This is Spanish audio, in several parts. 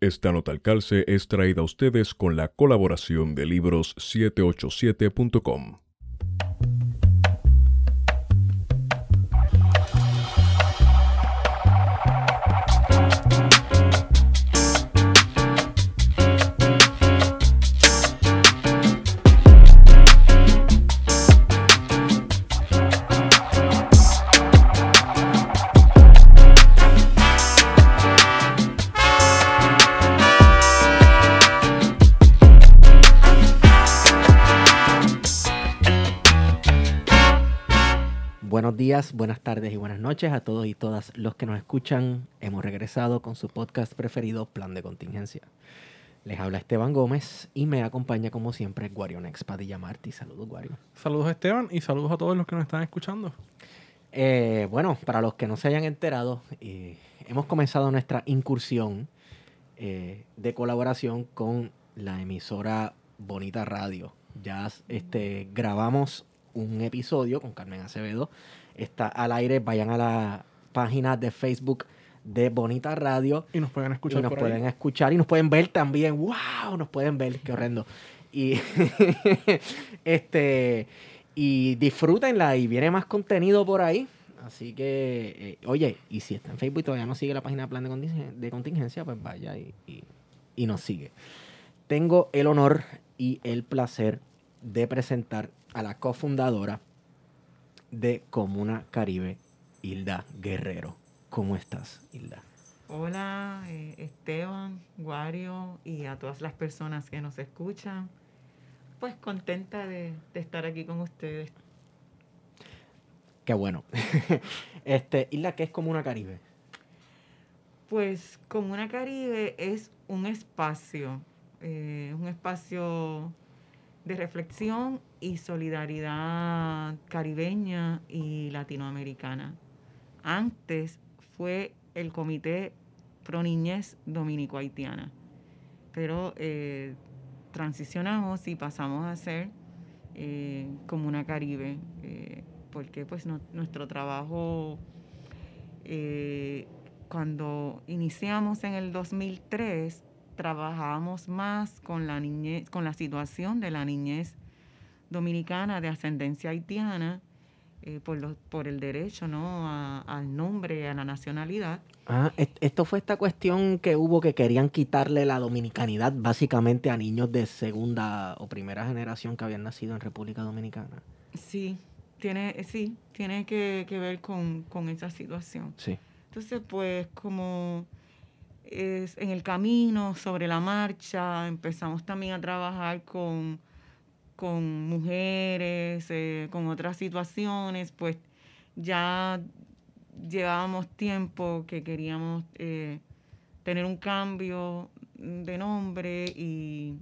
Esta nota al calce es traída a ustedes con la colaboración de libros787.com. noches a todos y todas los que nos escuchan. Hemos regresado con su podcast preferido, Plan de Contingencia. Les habla Esteban Gómez y me acompaña como siempre Guarionex Padilla Martí. Saludos, Guario. Saludos Esteban y saludos a todos los que nos están escuchando. Eh, bueno, para los que no se hayan enterado, eh, hemos comenzado nuestra incursión eh, de colaboración con la emisora Bonita Radio. Ya este, grabamos un episodio con Carmen Acevedo. Está al aire, vayan a la página de Facebook de Bonita Radio. Y nos pueden escuchar. Y nos por pueden ahí. escuchar y nos pueden ver también. ¡Wow! Nos pueden ver, qué horrendo. Y este y disfrútenla y viene más contenido por ahí. Así que, eh, oye, y si está en Facebook y todavía no sigue la página de plan de contingencia, de contingencia pues vaya y, y- y nos sigue. Tengo el honor y el placer de presentar a la cofundadora de Comuna Caribe, Hilda Guerrero. ¿Cómo estás, Hilda? Hola, eh, Esteban, Wario y a todas las personas que nos escuchan. Pues contenta de, de estar aquí con ustedes. Qué bueno. este, Hilda, ¿qué es Comuna Caribe? Pues Comuna Caribe es un espacio, eh, un espacio de reflexión y solidaridad caribeña y latinoamericana. Antes fue el Comité Pro Niñez Dominico-Haitiana, pero eh, transicionamos y pasamos a ser eh, Comuna Caribe, eh, porque pues nuestro trabajo eh, cuando iniciamos en el 2003, trabajábamos más con la niñez, con la situación de la niñez dominicana de ascendencia haitiana eh, por, los, por el derecho ¿no? a- al nombre, a la nacionalidad. Ah, est- esto fue esta cuestión que hubo que querían quitarle la dominicanidad básicamente a niños de segunda o primera generación que habían nacido en República Dominicana. Sí, tiene, sí, tiene que, que ver con, con esa situación. Sí. Entonces, pues como es en el camino, sobre la marcha, empezamos también a trabajar con, con mujeres, eh, con otras situaciones, pues ya llevábamos tiempo que queríamos eh, tener un cambio de nombre y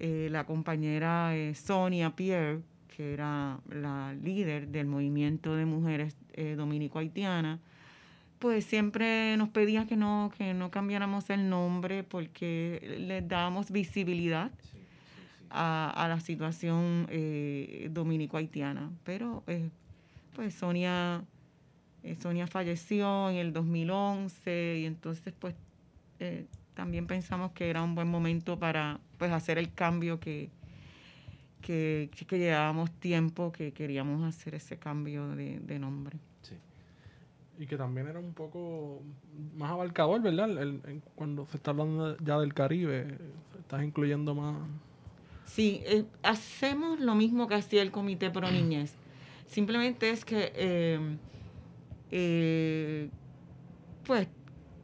eh, la compañera Sonia Pierre, que era la líder del movimiento de mujeres dominico-haitianas, pues siempre nos pedía que no, que no cambiáramos el nombre porque le dábamos visibilidad a, a la situación eh, dominico-haitiana. Pero eh, pues Sonia, eh, Sonia falleció en el 2011 y entonces pues eh, también pensamos que era un buen momento para pues hacer el cambio que, que, que llevábamos tiempo que queríamos hacer ese cambio de, de nombre. Y que también era un poco más abarcador, ¿verdad? El- el- cuando se está hablando ya del Caribe, estás incluyendo más. Sí, eh, hacemos lo mismo que hacía el Comité Pro Niñez. Simplemente es que, eh, eh, pues,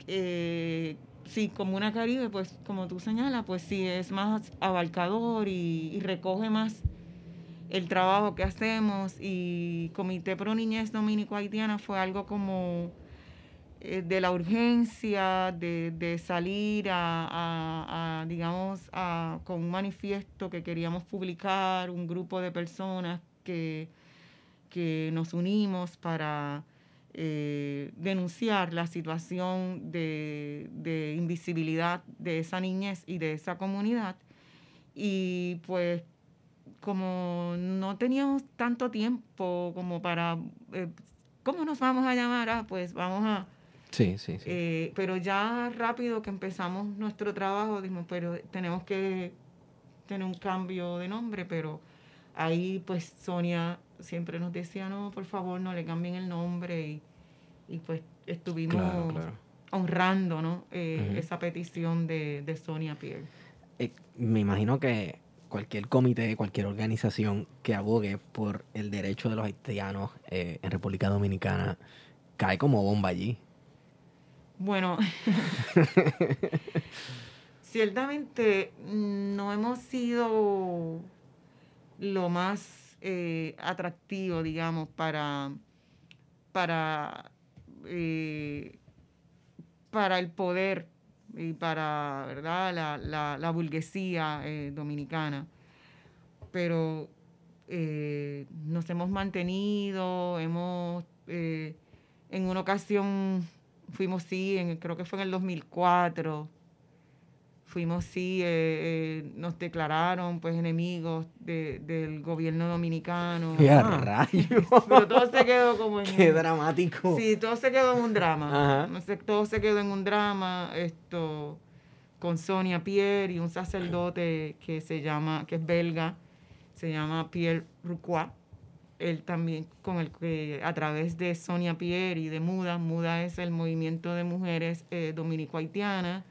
eh, sí, Comuna Caribe, pues, como tú señalas, pues sí, es más abarcador y, y recoge más el trabajo que hacemos. Y Comité Pro Niñez Dominico Haitiana fue algo como eh, de la urgencia de, de salir a, a- digamos, a- con un manifiesto que queríamos publicar, un grupo de personas que, que nos unimos para eh, denunciar la situación de, de invisibilidad de esa niñez y de esa comunidad. Y pues como no teníamos tanto tiempo como para, eh, ¿cómo nos vamos a llamar? Ah, pues vamos a, Sí, sí, sí. Eh, pero ya rápido que empezamos nuestro trabajo, dijimos, pero tenemos que tener un cambio de nombre, pero ahí pues Sonia siempre nos decía, no, por favor, no le cambien el nombre y, y pues estuvimos Claro, claro. honrando ¿no? Eh, esa petición de, de Sonia Pierre. Eh, me imagino que cualquier comité, cualquier organización que abogue por el derecho de los haitianos en República Dominicana cae como bomba allí. Bueno, ciertamente no hemos sido lo más eh, atractivo, digamos, para, para, eh, para el poder y para ¿verdad? La, la, la burguesía eh, dominicana. Pero nos hemos mantenido, hemos, en una ocasión fuimos sí, en, creo que fue en el 2004, fuimos sí, eh, eh, nos declararon pues enemigos de- del gobierno dominicano. ¡Qué Ah, rayos! Pero todo se quedó como en... ¡Qué dramático! Sí, todo se quedó en un drama. Ajá. No sé, todo se quedó en un drama, esto, con Sonia Pierre y un sacerdote que se llama, que es belga, se llama Pierre Rucroix. Él también, con el que a través de Sonia Pierre y de MUDA, MUDA es el movimiento de mujeres eh, dominico-haitianas,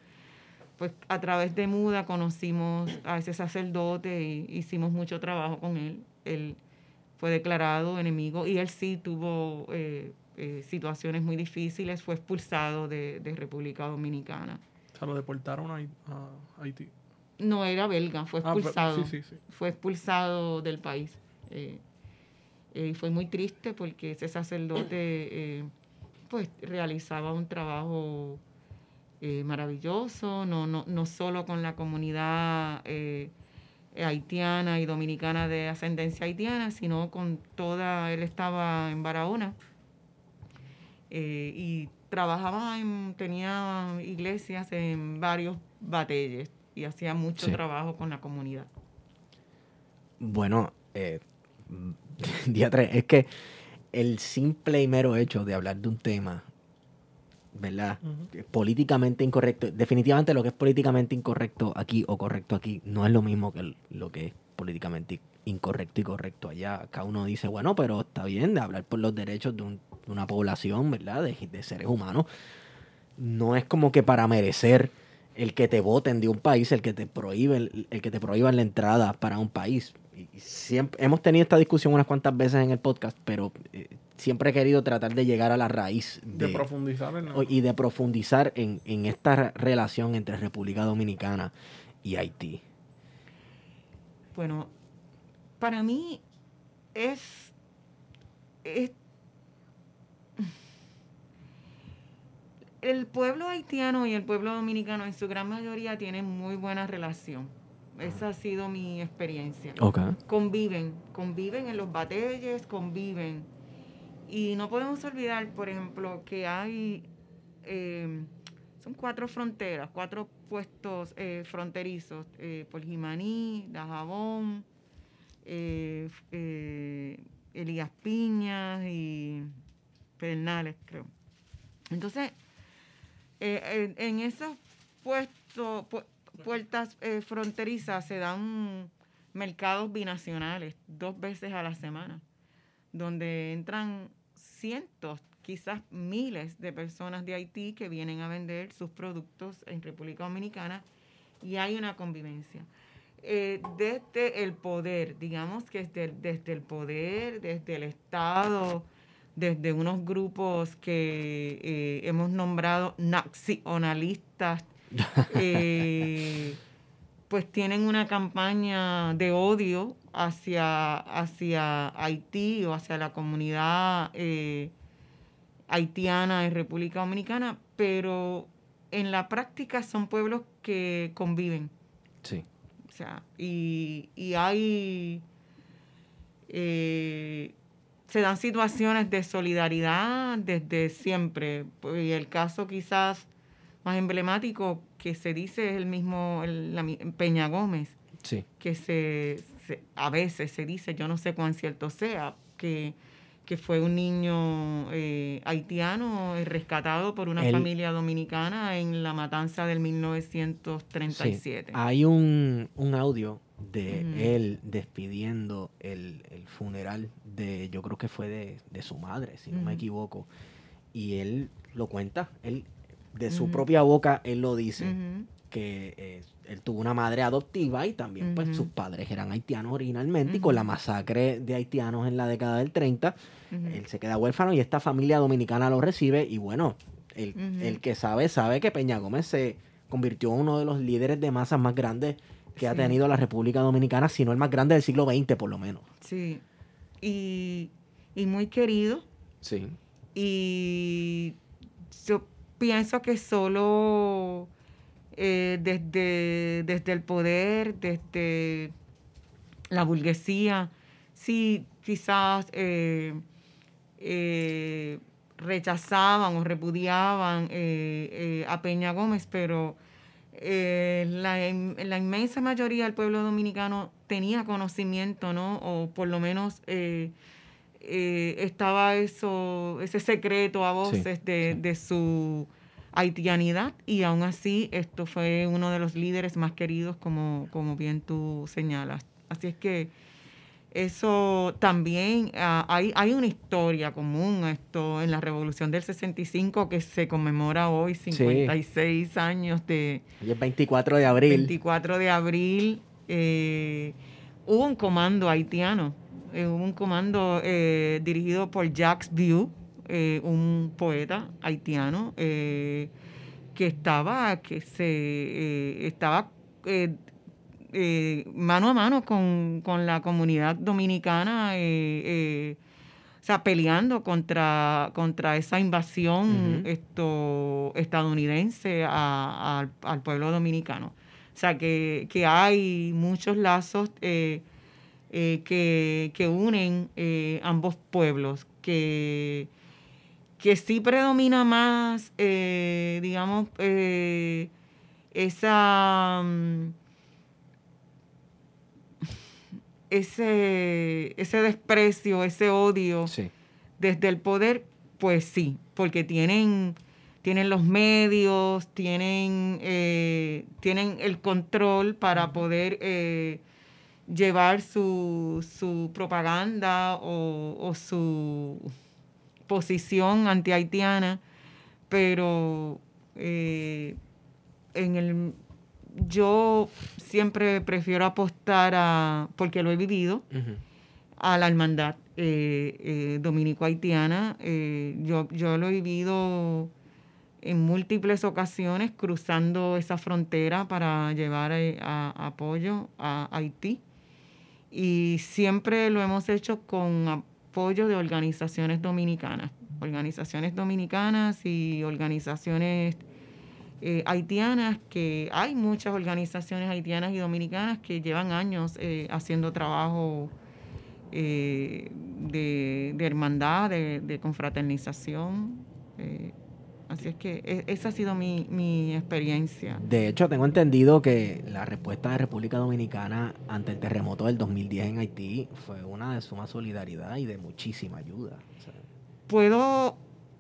pues a través de MUDA conocimos a ese sacerdote y hicimos mucho trabajo con él. Él fue declarado enemigo y él sí tuvo eh, eh, situaciones muy difíciles, fue expulsado de, de República Dominicana. O sea, lo deportaron a, Hai- a Haití. No era belga, fue Ah, expulsado. sí, sí, sí. Fue expulsado del país. Eh, y fue muy triste porque ese sacerdote eh, pues realizaba un trabajo eh, maravilloso, no, no, no solo con la comunidad eh, haitiana y dominicana de ascendencia haitiana, sino con toda, él estaba en Barahona eh, y trabajaba en, tenía iglesias en varios batalles y hacía mucho Sí. trabajo con la comunidad. Bueno, eh, día 3, es que el simple y mero hecho de hablar de un tema, ¿verdad? Políticamente incorrecto, definitivamente lo que es políticamente incorrecto aquí o correcto aquí no es lo mismo que lo que es políticamente incorrecto y correcto allá. Acá uno dice, bueno, pero está bien de hablar por los derechos de, un- de una población, ¿verdad? De, de seres humanos. No es como que para merecer el que te voten de un país, el que te prohíbe, el, el que te prohíban la entrada para un país. Y siempre, hemos tenido esta discusión unas cuantas veces en el podcast, pero eh, siempre he querido tratar de llegar a la raíz De, profundizar en o- y de profundizar en, en esta re- relación entre República Dominicana y Haití. Bueno, para mí es, es- el pueblo haitiano y el pueblo dominicano en su gran mayoría tienen muy buena relación. Esa ha sido mi experiencia. Ok. Conviven, conviven en los batalles, conviven. Y no podemos olvidar, por ejemplo, que hay, eh, son cuatro fronteras, cuatro puestos eh, fronterizos, eh, por Jimaní, Dajabón, eh, eh, Elías Piñas y Pedernales, creo. Entonces, en, en esos puestos, pu- puertas eh, fronterizas se dan mercados binacionales dos veces a la semana, donde entran cientos, quizás miles de personas de Haití que vienen a vender sus productos en República Dominicana y hay una convivencia. Eh, desde el poder, digamos que desde, desde el poder, desde el Estado, desde unos grupos que eh, hemos nombrado nacionalistas, eh, pues tienen una campaña de odio hacia, hacia Haití o hacia la comunidad eh, haitiana en República Dominicana, pero en la práctica son pueblos que conviven. Sí. O sea, y, y hay, eh, se dan situaciones de solidaridad desde siempre. Y el caso quizás más emblemático que se dice es el mismo el- la Peña Gómez, Sí. que se, se- a veces se dice, yo no sé cuán cierto sea, que, que fue un niño eh, haitiano eh, rescatado por una familia dominicana en la matanza del 1937. Sí. Hay un, un audio de él despidiendo el, el funeral de, yo creo que fue de, de su madre, si no me equivoco. Y él lo cuenta, él de su propia boca, él lo dice, que eh, él tuvo una madre adoptiva y también pues sus padres eran haitianos originalmente y con la masacre de haitianos en la década del 30, ujú. él se queda huérfano y esta familia dominicana lo recibe y bueno, el, el que sabe, sabe que Peña Gómez se convirtió en uno de los líderes de masas más grandes que ha tenido la República Dominicana, si no el más grande del siglo XX por lo menos. Sí. Y, y muy querido. Sí. Y yo pienso que solo eh, desde, desde el poder, desde la burguesía, sí quizás eh, eh, rechazaban o repudiaban a Peña Gómez, pero la inmensa mayoría del pueblo dominicano tenía conocimiento, ¿no? O por lo menos eh, estaba eso, ese secreto a voces de, sí. de su haitianidad y aún así esto fue uno de los líderes más queridos como, como bien tú señalas. Así es que eso también, ah, hay, hay una historia común esto en la Revolución del 65 que se conmemora hoy, 56 años de, Hoy es 24 de abril. 24 de abril, eh, hubo un comando haitiano, eh, hubo un comando eh, dirigido por Jacques Vieux, eh, un poeta haitiano, eh, que estaba, que se estaba mano a mano con, con la comunidad dominicana, o sea, peleando contra, contra esa invasión esto, estadounidense a- al- al pueblo dominicano. O sea, que, que hay muchos lazos eh, eh, que, que unen eh, ambos pueblos, que, que sí predomina más, eh, digamos, esa... mm, ese, ese desprecio, ese odio Sí. desde el poder, pues sí, porque tienen, tienen los medios, tienen, eh, tienen el control para poder eh, llevar su, su propaganda o, o su posición anti-haitiana, pero eh, en el yo siempre prefiero apostar a, porque lo he vivido, a la hermandad eh, eh, dominico-haitiana. Eh, yo, yo lo he vivido en múltiples ocasiones cruzando esa frontera para llevar a- apoyo a Haití. Y siempre lo hemos hecho con apoyo de organizaciones dominicanas, organizaciones dominicanas y organizaciones eh, haitianas, que hay muchas organizaciones haitianas y dominicanas que llevan años eh, haciendo trabajo eh, de, hermandad, de confraternización. Así es que e- esa ha sido mi, mi experiencia. De hecho, tengo entendido que la respuesta de República Dominicana ante el terremoto del 2010 en Haití fue una de suma solidaridad y de muchísima ayuda. O sea, Puedo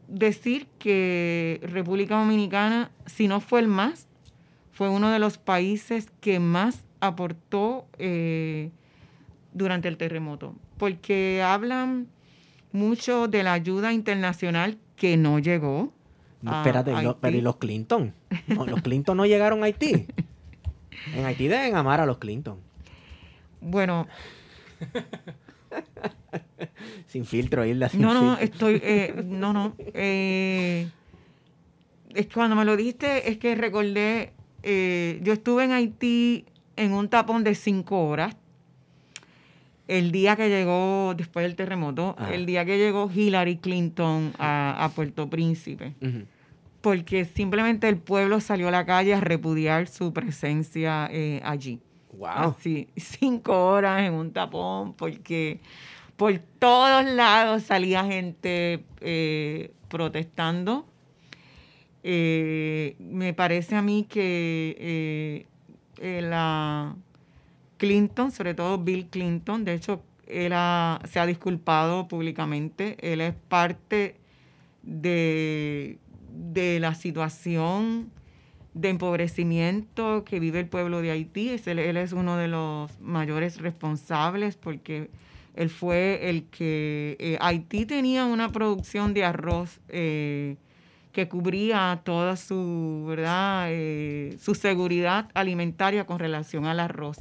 decir que República Dominicana, si no fue el más, fue uno de los países que más aportó eh, durante el terremoto, porque hablan mucho de la ayuda internacional que no llegó. No, a espérate, lo- pero ¿y los Clinton? No, los Clinton no llegaron a Haití. En Haití deben amar a los Clinton. Bueno, Sin filtro, Hilda, sin no, no, filtro. estoy, eh, no, no. eh, es que cuando me lo diste, es que recordé, eh, yo estuve en Haití en un tapón de cinco horas. El día que llegó, después del terremoto, el día que llegó Hillary Clinton a, a Puerto Príncipe. Porque simplemente el pueblo salió a la calle a repudiar su presencia eh, allí. Wow. Así, cinco horas en un tapón, porque por todos lados salía gente eh, protestando. Eh, me parece a mí que la Clinton, sobre todo Bill Clinton, de hecho, él se ha disculpado públicamente. Él es parte de, la situación de empobrecimiento que vive el pueblo de Haití. Él, es uno de los mayores responsables porque él fue el que... eh, Haití tenía una producción de arroz eh, que cubría toda. Eh, su seguridad alimentaria con relación al arroz.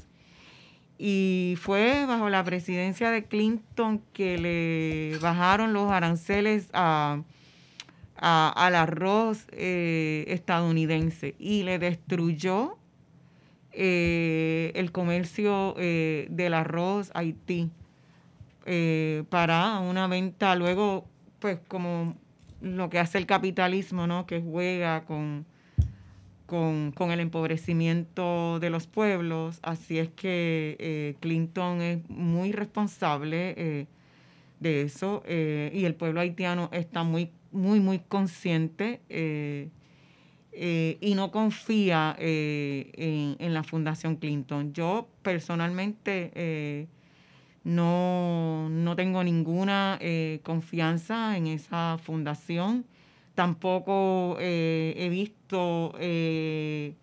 Y fue bajo la presidencia de Clinton que le bajaron los aranceles a, a- al arroz eh, estadounidense y le destruyó eh, el comercio eh, del arroz Haití para una venta luego, pues como lo que hace el capitalismo, ¿no? Que juega con, con, con el empobrecimiento de los pueblos. Así es que eh, Clinton es muy responsable eh, de eso eh, y el pueblo haitiano está muy, muy, muy consciente y no confía en, en la Fundación Clinton. Yo personalmente no, no tengo ninguna confianza en esa fundación. Tampoco eh, he visto eh,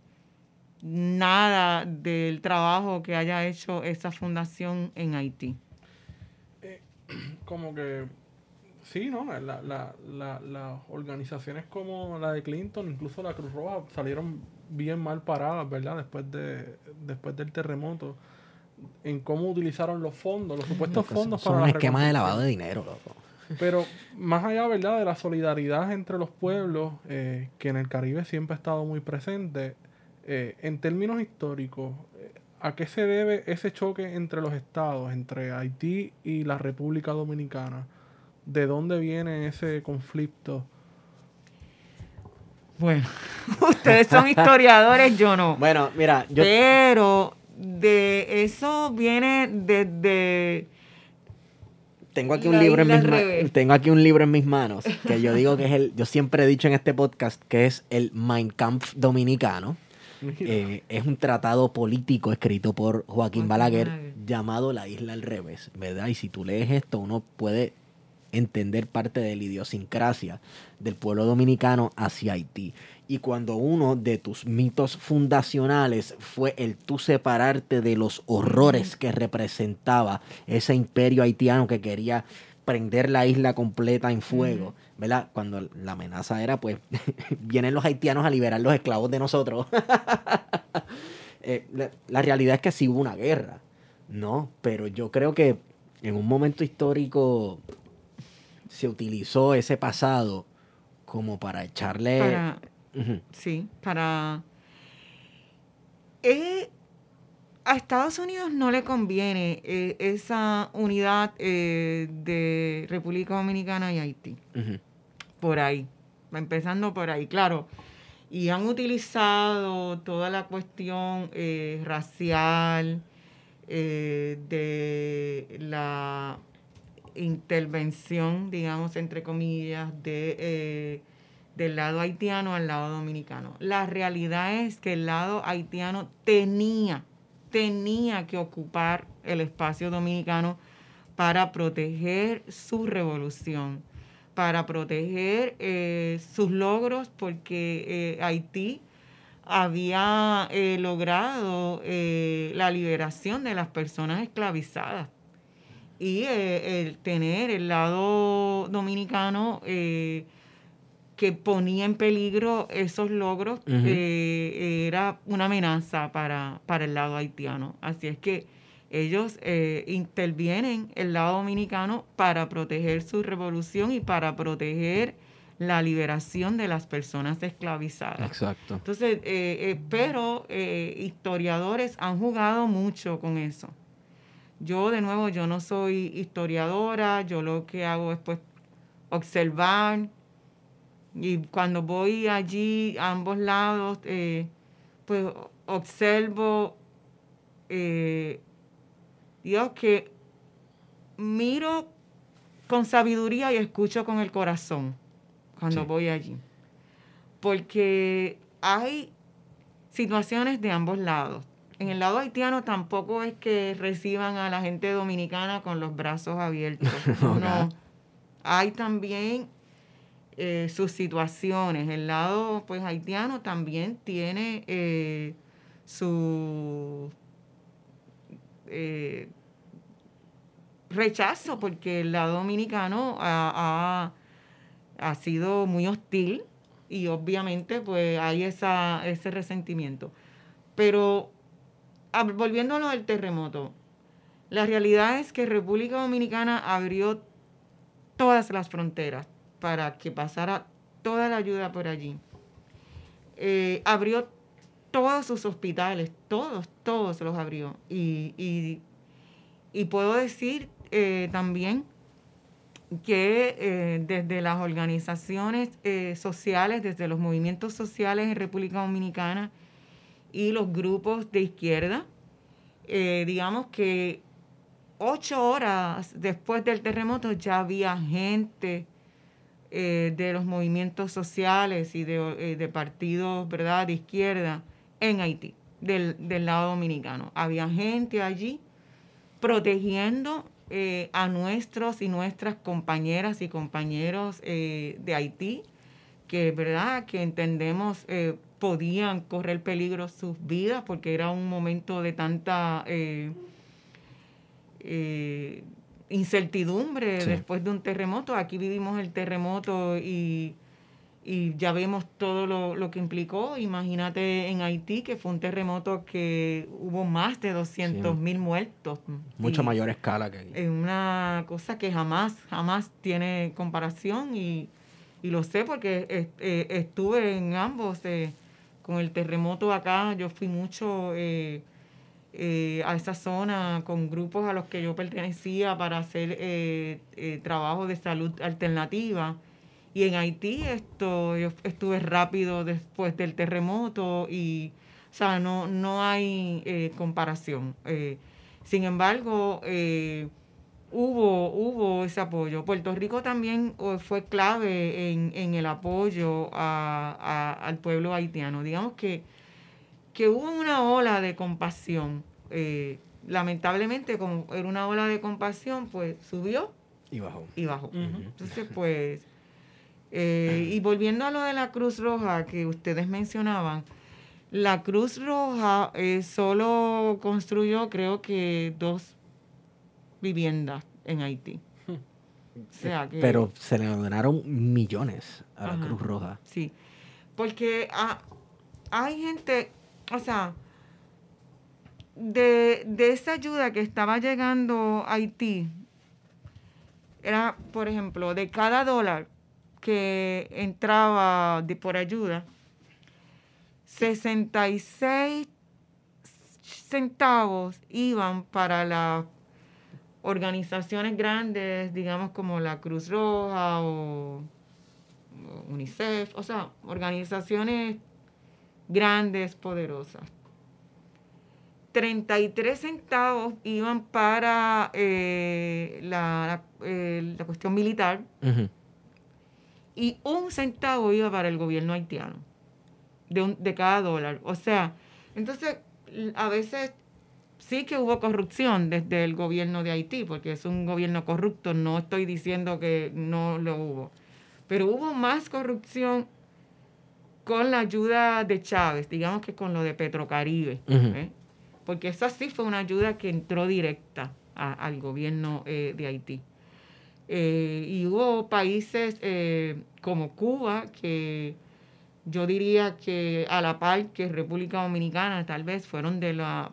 nada del trabajo que haya hecho esa fundación en Haití. como que sí, ¿no? La, la, la, las organizaciones como la de Clinton, incluso la Cruz Roja, salieron bien mal paradas, ¿verdad? Después de después del terremoto, en cómo utilizaron los fondos, los supuestos fondos Son para un la esquema de lavado de dinero, loco. Pero más allá, ¿verdad? De la solidaridad entre los pueblos, eh, que en el Caribe siempre ha estado muy presente, eh, en términos históricos, eh, ¿a qué se debe ese choque entre los estados, entre Haití y la República Dominicana? ¿De dónde viene ese conflicto? Bueno, ustedes son historiadores, yo no. Bueno, mira, yo Pero de eso viene desde... tengo aquí un la libro en mis al ma- revés. tengo aquí un libro en mis manos que yo digo que es el yo siempre he dicho en este podcast que es el Mein Kampf dominicano. Eh, es un tratado político escrito por Joaquín Joaquín Balaguer Balaguer. llamado La Isla al Revés, ¿verdad? Y si tú lees esto, uno puede entender parte de la idiosincrasia del pueblo dominicano hacia Haití. Y cuando uno de tus mitos fundacionales fue el tú separarte de los horrores que representaba ese imperio haitiano que quería prender la isla completa en fuego, ¿verdad? Cuando la amenaza era, pues, vienen los haitianos a liberar los esclavos de nosotros. Eh, la, la realidad es que sí hubo una guerra, ¿no? Pero yo creo que en un momento histórico se utilizó ese pasado como para echarle... Para, Sí, para... Eh, a Estados Unidos no le conviene eh, esa unidad eh, de República Dominicana y Haití. por ahí, empezando por ahí, claro. Y han utilizado toda la cuestión racial, de la intervención, digamos, entre comillas, de, del lado haitiano al lado dominicano. La realidad es que el lado haitiano tenía, tenía que ocupar el espacio dominicano para proteger su revolución para proteger eh, sus logros porque eh, Haití había eh, logrado la liberación de las personas esclavizadas y el tener el lado dominicano que ponía en peligro esos logros eh, era una amenaza para, para el lado haitiano. Así es que ellos eh, intervienen el lado dominicano para proteger su revolución y para proteger la liberación de las personas esclavizadas. Exacto. Entonces, eh, pero historiadores han jugado mucho con eso. Yo, de nuevo, yo no soy historiadora, yo lo que hago es pues observar y cuando voy allí a ambos lados, eh, pues observo, eh, Dios, que miro con sabiduría y escucho con el corazón cuando Sí. voy allí. Porque hay situaciones de ambos lados. en el lado haitiano tampoco es que reciban a la gente dominicana con los brazos abiertos. No. Hay también eh, sus situaciones. El lado pues haitiano también tiene eh, su eh, rechazo porque el lado dominicano ha, ha, sido muy hostil y obviamente pues hay esa, ese resentimiento. Pero volviendo a lo del terremoto, la realidad es que República Dominicana abrió todas las fronteras para que pasara toda la ayuda por allí. Eh, abrió todos sus hospitales, todos, todos los abrió. Y, y, puedo decir eh, también que eh, desde las organizaciones sociales, desde los movimientos sociales en República Dominicana y los grupos de izquierda, digamos que ocho horas después del terremoto ya había gente eh, de los movimientos sociales y de, eh, partidos ¿verdad? de izquierda en Haití, del, lado dominicano. Había gente allí protegiendo eh, a nuestros y nuestras compañeras y compañeros de Haití, que verdad que entendemos podían correr peligro sus vidas porque era un momento de tanta incertidumbre después de un terremoto. Aquí vivimos el terremoto y, ya vemos todo lo, que implicó. Imagínate en Haití, que fue un terremoto que hubo más de 200 mil muertos. Mucha mayor escala que aquí. Es una cosa que jamás, jamás tiene comparación y, lo sé porque eh, estuve en ambos. Eh, con el terremoto acá, yo fui mucho... Eh, a esa zona con grupos a los que yo pertenecía para hacer eh, eh, trabajo de salud alternativa. Y en Haití esto, yo estuve rápido después del terremoto y, o sea, no, no hay comparación. sin embargo, hubo, hubo ese apoyo. Puerto Rico también fue clave en, el apoyo al pueblo haitiano. Digamos que que hubo una ola de compasión. Eh, lamentablemente, como era una ola de compasión, pues subió y bajó. Y bajó. Entonces, pues, eh, y volviendo a lo de la Cruz Roja que ustedes mencionaban, la Cruz Roja eh, solo construyó, creo que, dos viviendas en Haití. Pero se le donaron millones a la Cruz Roja. Sí, porque ah, hay gente o sea, de, esa ayuda que estaba llegando a Haití, era, por ejemplo, de cada dólar que entraba de, por ayuda, 66 centavos iban para las organizaciones grandes, digamos como la Cruz Roja o UNICEF, o sea, organizaciones grandes, poderosas. 33 centavos iban para eh, la, cuestión militar y un centavo iba para el gobierno haitiano de, de cada dólar. O sea, entonces a veces sí que hubo corrupción desde el gobierno de Haití, porque es un gobierno corrupto, no estoy diciendo que no lo hubo, pero hubo más corrupción con la ayuda de Chávez, digamos que con lo de Petrocaribe, ¿eh? porque esa sí fue una ayuda que entró directa al gobierno eh, de Haití. Eh, y hubo países como Cuba, que yo diría que a la par que República Dominicana tal vez fueron de la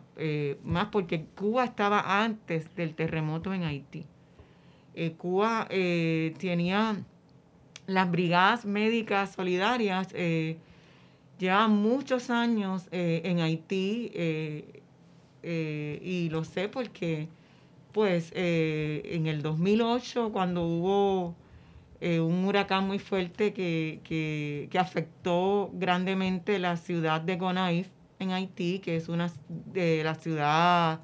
más porque Cuba estaba antes del terremoto en Haití. Cuba tenía las brigadas médicas solidarias eh, llevan muchos años eh, en Haití eh, y lo sé porque pues en el 2008 cuando hubo un huracán muy fuerte que, afectó grandemente la ciudad de Gonaïves en Haití, que es una de la ciudad,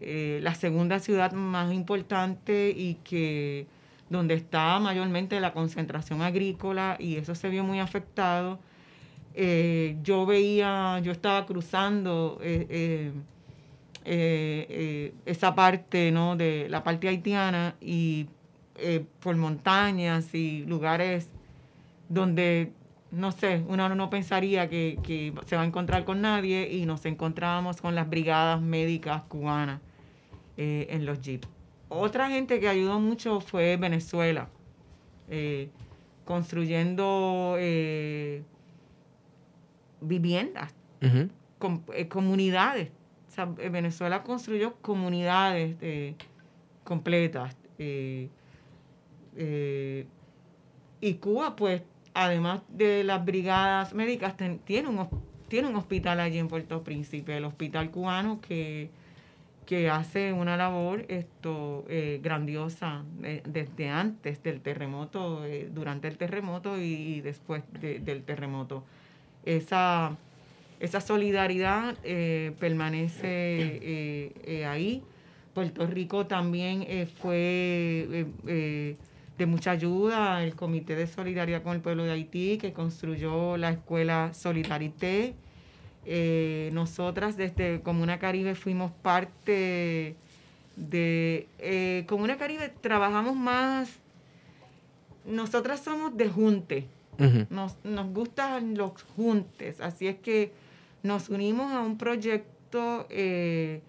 la segunda ciudad más importante y que donde está mayormente la concentración agrícola y eso se vio muy afectado. eh, yo veía, yo estaba cruzando eh, eh, esa parte, ¿no? De la parte haitiana y por montañas y lugares donde, no sé, uno no pensaría que, que se va a encontrar con nadie y nos encontrábamos con las brigadas médicas cubanas en los jeeps. Otra gente que ayudó mucho fue Venezuela, eh, construyendo eh, viviendas, com- eh, comunidades. O sea, Venezuela construyó comunidades completas. y Cuba, pues, además de las brigadas médicas, ten- tiene, un, tiene un hospital allí en Puerto Príncipe, el hospital cubano que, que hace una labor esto eh, grandiosa eh, desde antes del terremoto, eh, durante el terremoto y, después de- del terremoto. Esa, esa solidaridad permanece ahí. Puerto Rico también fue de mucha ayuda, el Comité de Solidaridad con el Pueblo de Haití, que construyó la escuela Solidarité. Eh, nosotras desde Comuna Caribe fuimos parte de... eh, Comuna Caribe trabajamos más... Nosotras somos de junte, nos, nos gustan los juntes, así es que nos unimos a un proyecto, eh,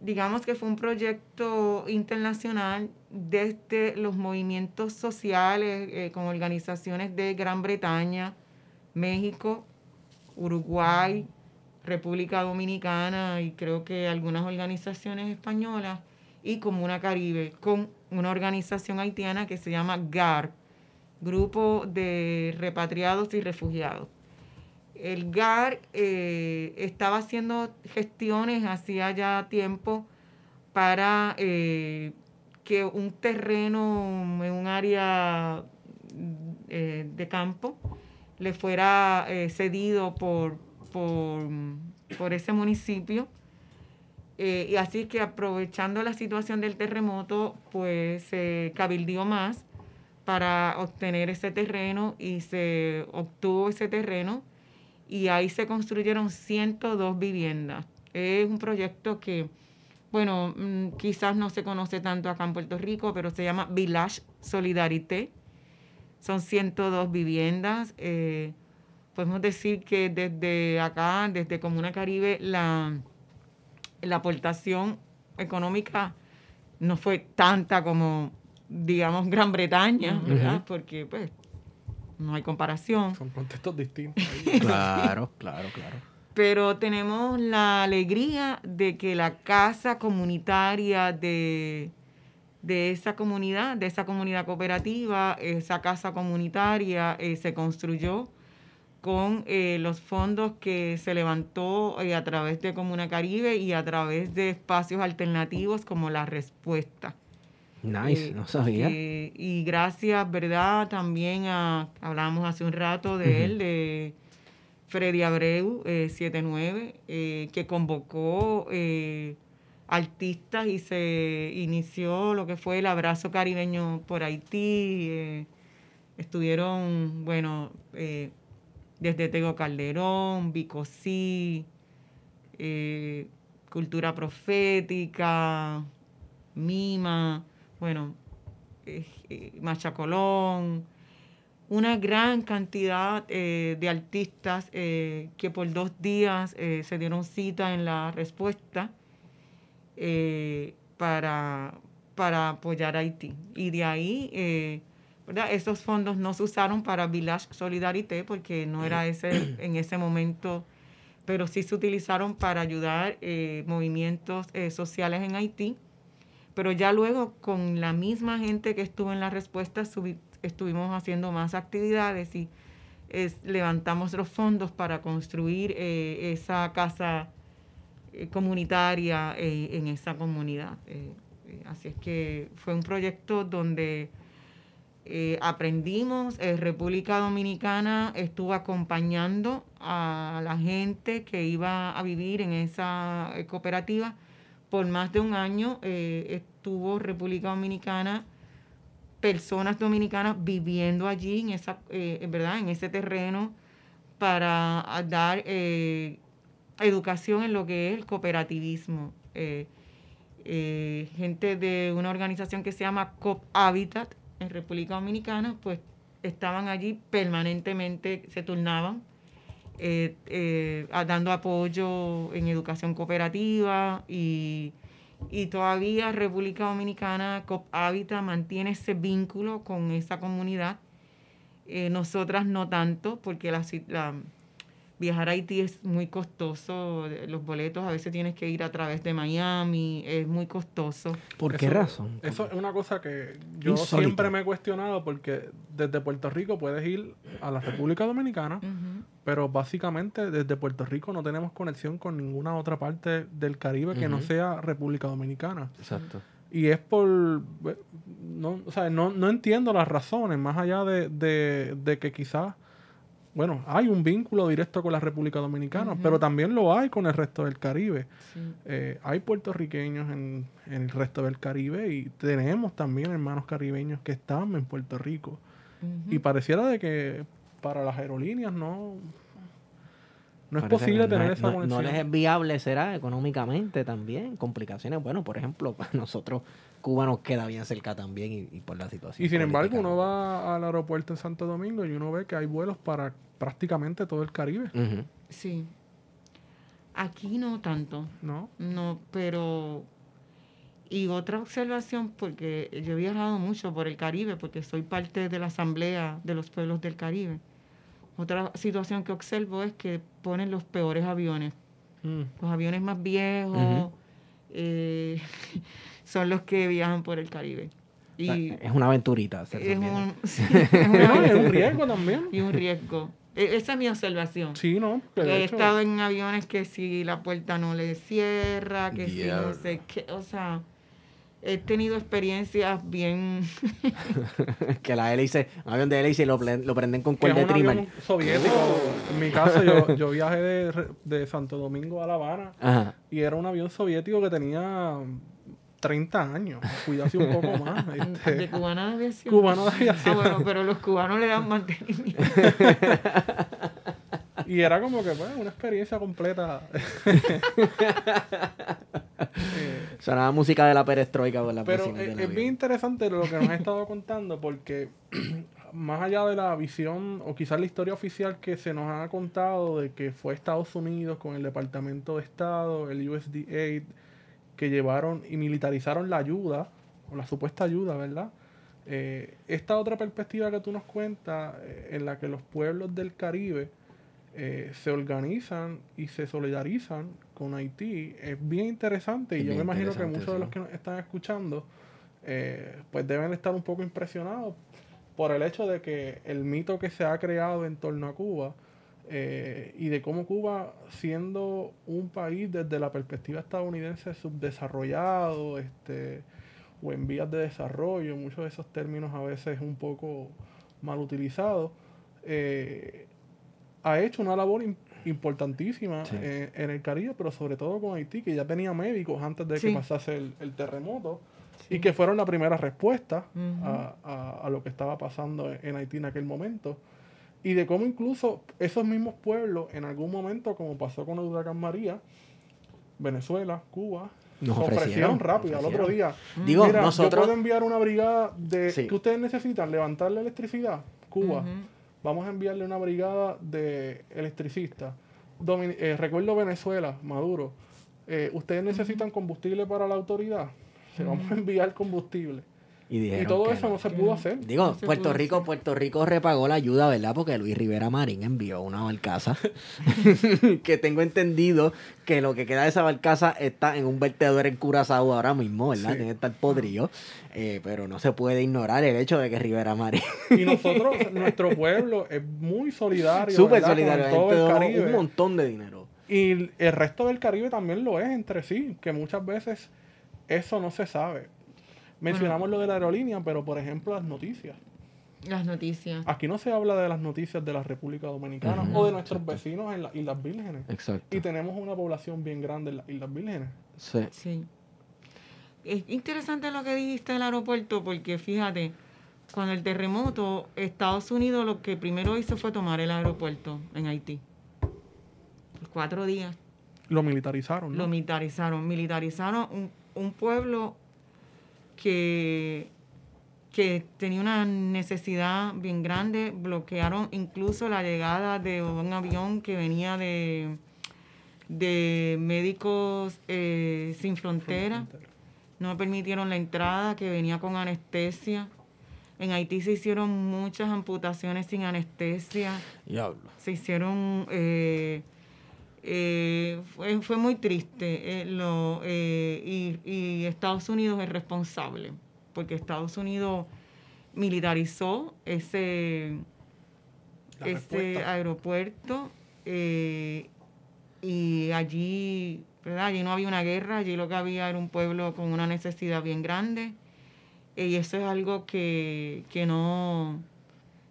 digamos que fue un proyecto internacional desde los movimientos sociales eh, con organizaciones de Gran Bretaña, México, Uruguay, República Dominicana y creo que algunas organizaciones españolas y Comuna Caribe con una organización haitiana que se llama GAR, Grupo de Repatriados y Refugiados. El GAR eh, estaba haciendo gestiones hacía ya tiempo para eh, que un terreno en un área eh, de campo le fuera cedido por, por, por ese municipio. Eh, y así que aprovechando la situación del terremoto, pues se cabildió más para obtener ese terreno y se obtuvo ese terreno y ahí se construyeron 102 viviendas. Es un proyecto que, bueno, mm, quizás no se conoce tanto acá en Puerto Rico, pero se llama Village Solidarité. Son 102 viviendas. eh, podemos decir que desde acá, desde Comuna Caribe, la, la aportación económica no fue tanta como, digamos, Gran Bretaña, ¿verdad? Porque, pues, no hay comparación. Son contextos distintos. ahí. Claro, claro, claro. Pero tenemos la alegría de que la casa comunitaria de, de esa comunidad, de esa comunidad cooperativa, esa casa comunitaria eh, se construyó con eh, los fondos que se levantó eh, a través de Comuna Caribe y a través de espacios alternativos como La Respuesta. Nice, Eh, no sabía. eh, y gracias, ¿verdad? También a, hablábamos hace un rato de él, de Freddy Abreu, eh, 79, eh, que convocó artistas y se inició lo que fue el abrazo caribeño por Haití. estuvieron, bueno, eh, desde Tego Calderón, Bicosí, eh, Cultura Profética, Mima, bueno, eh, eh, Macha Colón, una gran cantidad de artistas que por dos días se dieron cita en la respuesta para, para apoyar a Haití. Y de ahí, ¿verdad? Esos fondos no se usaron para Village Solidarité porque no era ese en ese momento, pero sí se utilizaron para ayudar eh, movimientos eh, sociales en Haití. Pero ya luego, con la misma gente que estuvo en la respuesta, estuvimos haciendo más actividades y es- levantamos los fondos para construir eh, esa casa comunitaria en esa comunidad. Así es que fue un proyecto donde eh, aprendimos, eh, República Dominicana estuvo acompañando a la gente que iba a vivir en esa eh, cooperativa. Por más de un año estuvo República Dominicana, personas dominicanas viviendo allí, en, esa, ¿verdad? en ese terreno, para a dar educación en lo que es el cooperativismo. Gente de una organización que se llama COP Habitat en República Dominicana, pues estaban allí permanentemente, se turnaban, eh, eh, dando apoyo en educación cooperativa y, y todavía República Dominicana, COP Habitat, mantiene ese vínculo con esa comunidad. Eh, nosotras no tanto, porque la, la- viajar a Haití es muy costoso. Los boletos a veces tienes que ir a través de Miami, es muy costoso. ¿Por qué Eso- razón? Eso es una cosa que yo Insólito. siempre me he cuestionado porque desde Puerto Rico puedes ir a la República Dominicana, pero básicamente desde Puerto Rico no tenemos conexión con ninguna otra parte del Caribe que no sea República Dominicana. Exacto. Y es por... eh, No, o sea, no, no entiendo las razones, más allá de, de- de que quizás... Bueno, hay un vínculo directo con la República Dominicana, pero también lo hay con el resto del Caribe. Sí. Eh, hay puertorriqueños en, en el resto del Caribe y tenemos también hermanos caribeños que están en Puerto Rico. Y pareciera de que para las aerolíneas no, no es posible no tener es- esa no- conexión. No les es viable, será económicamente también. Complicaciones. Bueno, por ejemplo, para nosotros, Cuba nos queda bien cerca también y, y por la situación. Y sin embargo, uno ¿no? va al aeropuerto en Santo Domingo y uno ve que hay vuelos para prácticamente todo el Caribe. Sí. Aquí no tanto, ¿no? no, pero... Y otra observación, porque yo he viajado mucho por el Caribe, porque soy parte de la Asamblea de los Pueblos del Caribe. Otra situación que observo es que ponen los peores aviones. Mm. Los aviones más viejos eh, son los que viajan por el Caribe. Y es una aventurita. hacer es un, sí, es una un riesgo también. y un riesgo. E- Esa es mi observación. Sí, ¿no? De He hecho- estado en aviones que si la puerta no le cierra, que si no sé qué, o sea, he tenido experiencias bien... que la hélice, un avión de hélice lo, lo prenden con que cuerda de un trimmer. avión soviético. En mi caso, yo, yo viajé de, de Santo Domingo a La Habana Ajá. y era un avión soviético que tenía 30 años. Cuidase un poco más. este, de cubana de aviación. Cubano de aviación. Ah, bueno, pero los cubanos le dan mantenimiento. Y era como que, pues, una experiencia completa. Eh, Sonaba música de la perestroika por la pero es, es bien interesante lo que nos ha estado contando porque más allá de la visión o quizás la historia oficial que se nos ha contado de que fue Estados Unidos con el Departamento de Estado, el USDA, que llevaron y militarizaron la ayuda, o la supuesta ayuda, ¿verdad? Eh, esta otra perspectiva que tú nos cuentas, eh, en la que los pueblos del Caribe eh, se organizan y se solidarizan con Haití, es bien interesante y yo me imagino que muchos de los que nos están escuchando pues deben estar un poco impresionados por el hecho de que el mito que se ha creado en torno a Cuba eh, y de cómo Cuba, siendo un país desde la perspectiva estadounidense subdesarrollado, este, o en vías de desarrollo, muchos de esos términos a veces un poco mal utilizados, eh, ha hecho una labor im- importantísima Sí. en el Caribe, pero sobre todo con Haití, que ya tenía médicos antes de Sí. que pasase el, el terremoto, y que fueron la primera respuesta a, a- a lo que estaba pasando en, en Haití en aquel momento. Y de cómo incluso esos mismos pueblos, en algún momento, como pasó con el huracán María, Venezuela, Cuba, Nos ofrecieron, ofrecieron, rápido al otro día. Digo, Mira, nosotros- yo puedo enviar una brigada de Sí. que ustedes necesitan levantar la electricidad, Cuba. Vamos a enviarle una brigada de electricistas. Domin- eh, recuerdo Venezuela, Maduro. eh, ustedes necesitan combustible para la autoridad. Se vamos a enviar combustible. Y, todo eso no. no se pudo hacer. Digo, No Puerto Rico, hacer. Puerto Rico repagó la ayuda, ¿verdad? Porque Luis Rivera Marín envió una barcaza. que tengo entendido que lo que queda de esa barcaza está en un vertedor en Curazao ahora mismo, ¿verdad? Sí. Tiene que estar podrido. Eh, pero no se puede ignorar el hecho de que Rivera Marín Y nosotros, nuestro pueblo es muy solidario. súper solidario, todo el donó Caribe. un montón de dinero. Y el resto del Caribe también lo es entre sí, que muchas veces eso no se sabe. Mencionamos lo de la aerolínea, pero por ejemplo las noticias. Las noticias. Aquí no se habla de las noticias de la República Dominicana o de nuestros vecinos en las Islas Vírgenes. Exacto. Y tenemos una población bien grande en las Islas Vírgenes. Sí. Sí. Es interesante lo que dijiste del aeropuerto porque fíjate, cuando el terremoto, Estados Unidos lo que primero hizo fue tomar el aeropuerto en Haití. Por cuatro días Lo militarizaron, ¿no? lo militarizaron. Militarizaron un, un pueblo que, que tenía una necesidad bien grande. Bloquearon incluso la llegada de un avión que venía de, de Médicos eh, Sin Frontera. No permitieron la entrada, que venía con anestesia. En Haití se hicieron muchas amputaciones sin anestesia Diablo. se hicieron eh, eh, fue, fue muy triste eh, lo, eh, y, y Estados Unidos es responsable porque Estados Unidos militarizó ese La ese respuesta. aeropuerto eh, y allí ¿verdad? allí no había una guerra allí lo que había era un pueblo con una necesidad bien grande y eso es algo que, que no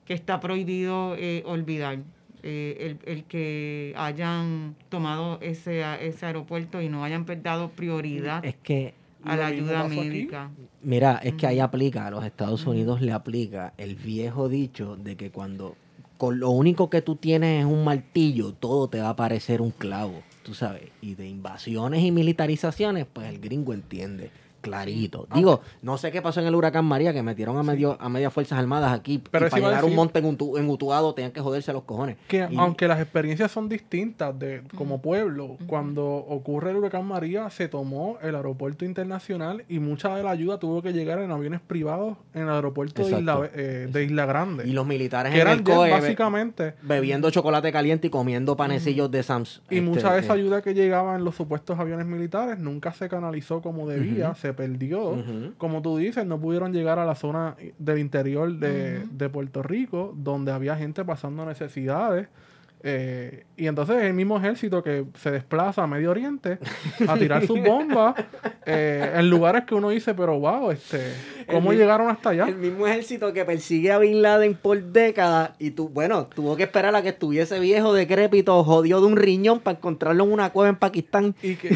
que está prohibido olvidar eh, el, el que hayan tomado ese, ese aeropuerto y no hayan dado prioridad Es que, a la ayuda aquí. médica. mira, es que ahí aplica, a los Estados Unidos le aplica el viejo dicho de que cuando con lo único que tú tienes es un martillo, todo te va a parecer un clavo, tú sabes. Y de invasiones y militarizaciones, pues el gringo entiende. Clarito. Digo, no sé qué pasó en el huracán María, que metieron a medio a medias fuerzas armadas aquí. Pero y eso para llegar a un monte en, Utu- en Utuado tenían que joderse los cojones. Que Y- aunque las experiencias son distintas de como pueblo, cuando ocurre el huracán María se tomó el aeropuerto internacional y mucha de la ayuda tuvo que llegar en aviones privados en el aeropuerto de. Isla, eh, de Isla Grande. Y los militares que en eran el COE básicamente bebiendo chocolate caliente y comiendo panecillos de Sams. y Este, mucha de esa que- ayuda que llegaba en los supuestos aviones militares nunca se canalizó como debía, se perdió. Como tú dices, no pudieron llegar a la zona del interior de, de Puerto Rico, donde había gente pasando necesidades. Eh, y entonces el mismo ejército que se desplaza a Medio Oriente a tirar sus bombas eh, en lugares que uno dice, pero wow, este, ¿cómo El llegaron hasta allá? El mismo ejército que persigue a Bin Laden por décadas y tú, bueno, tuvo que esperar a que estuviese viejo, decrépito, jodido de un riñón para encontrarlo en una cueva en Pakistán. Y que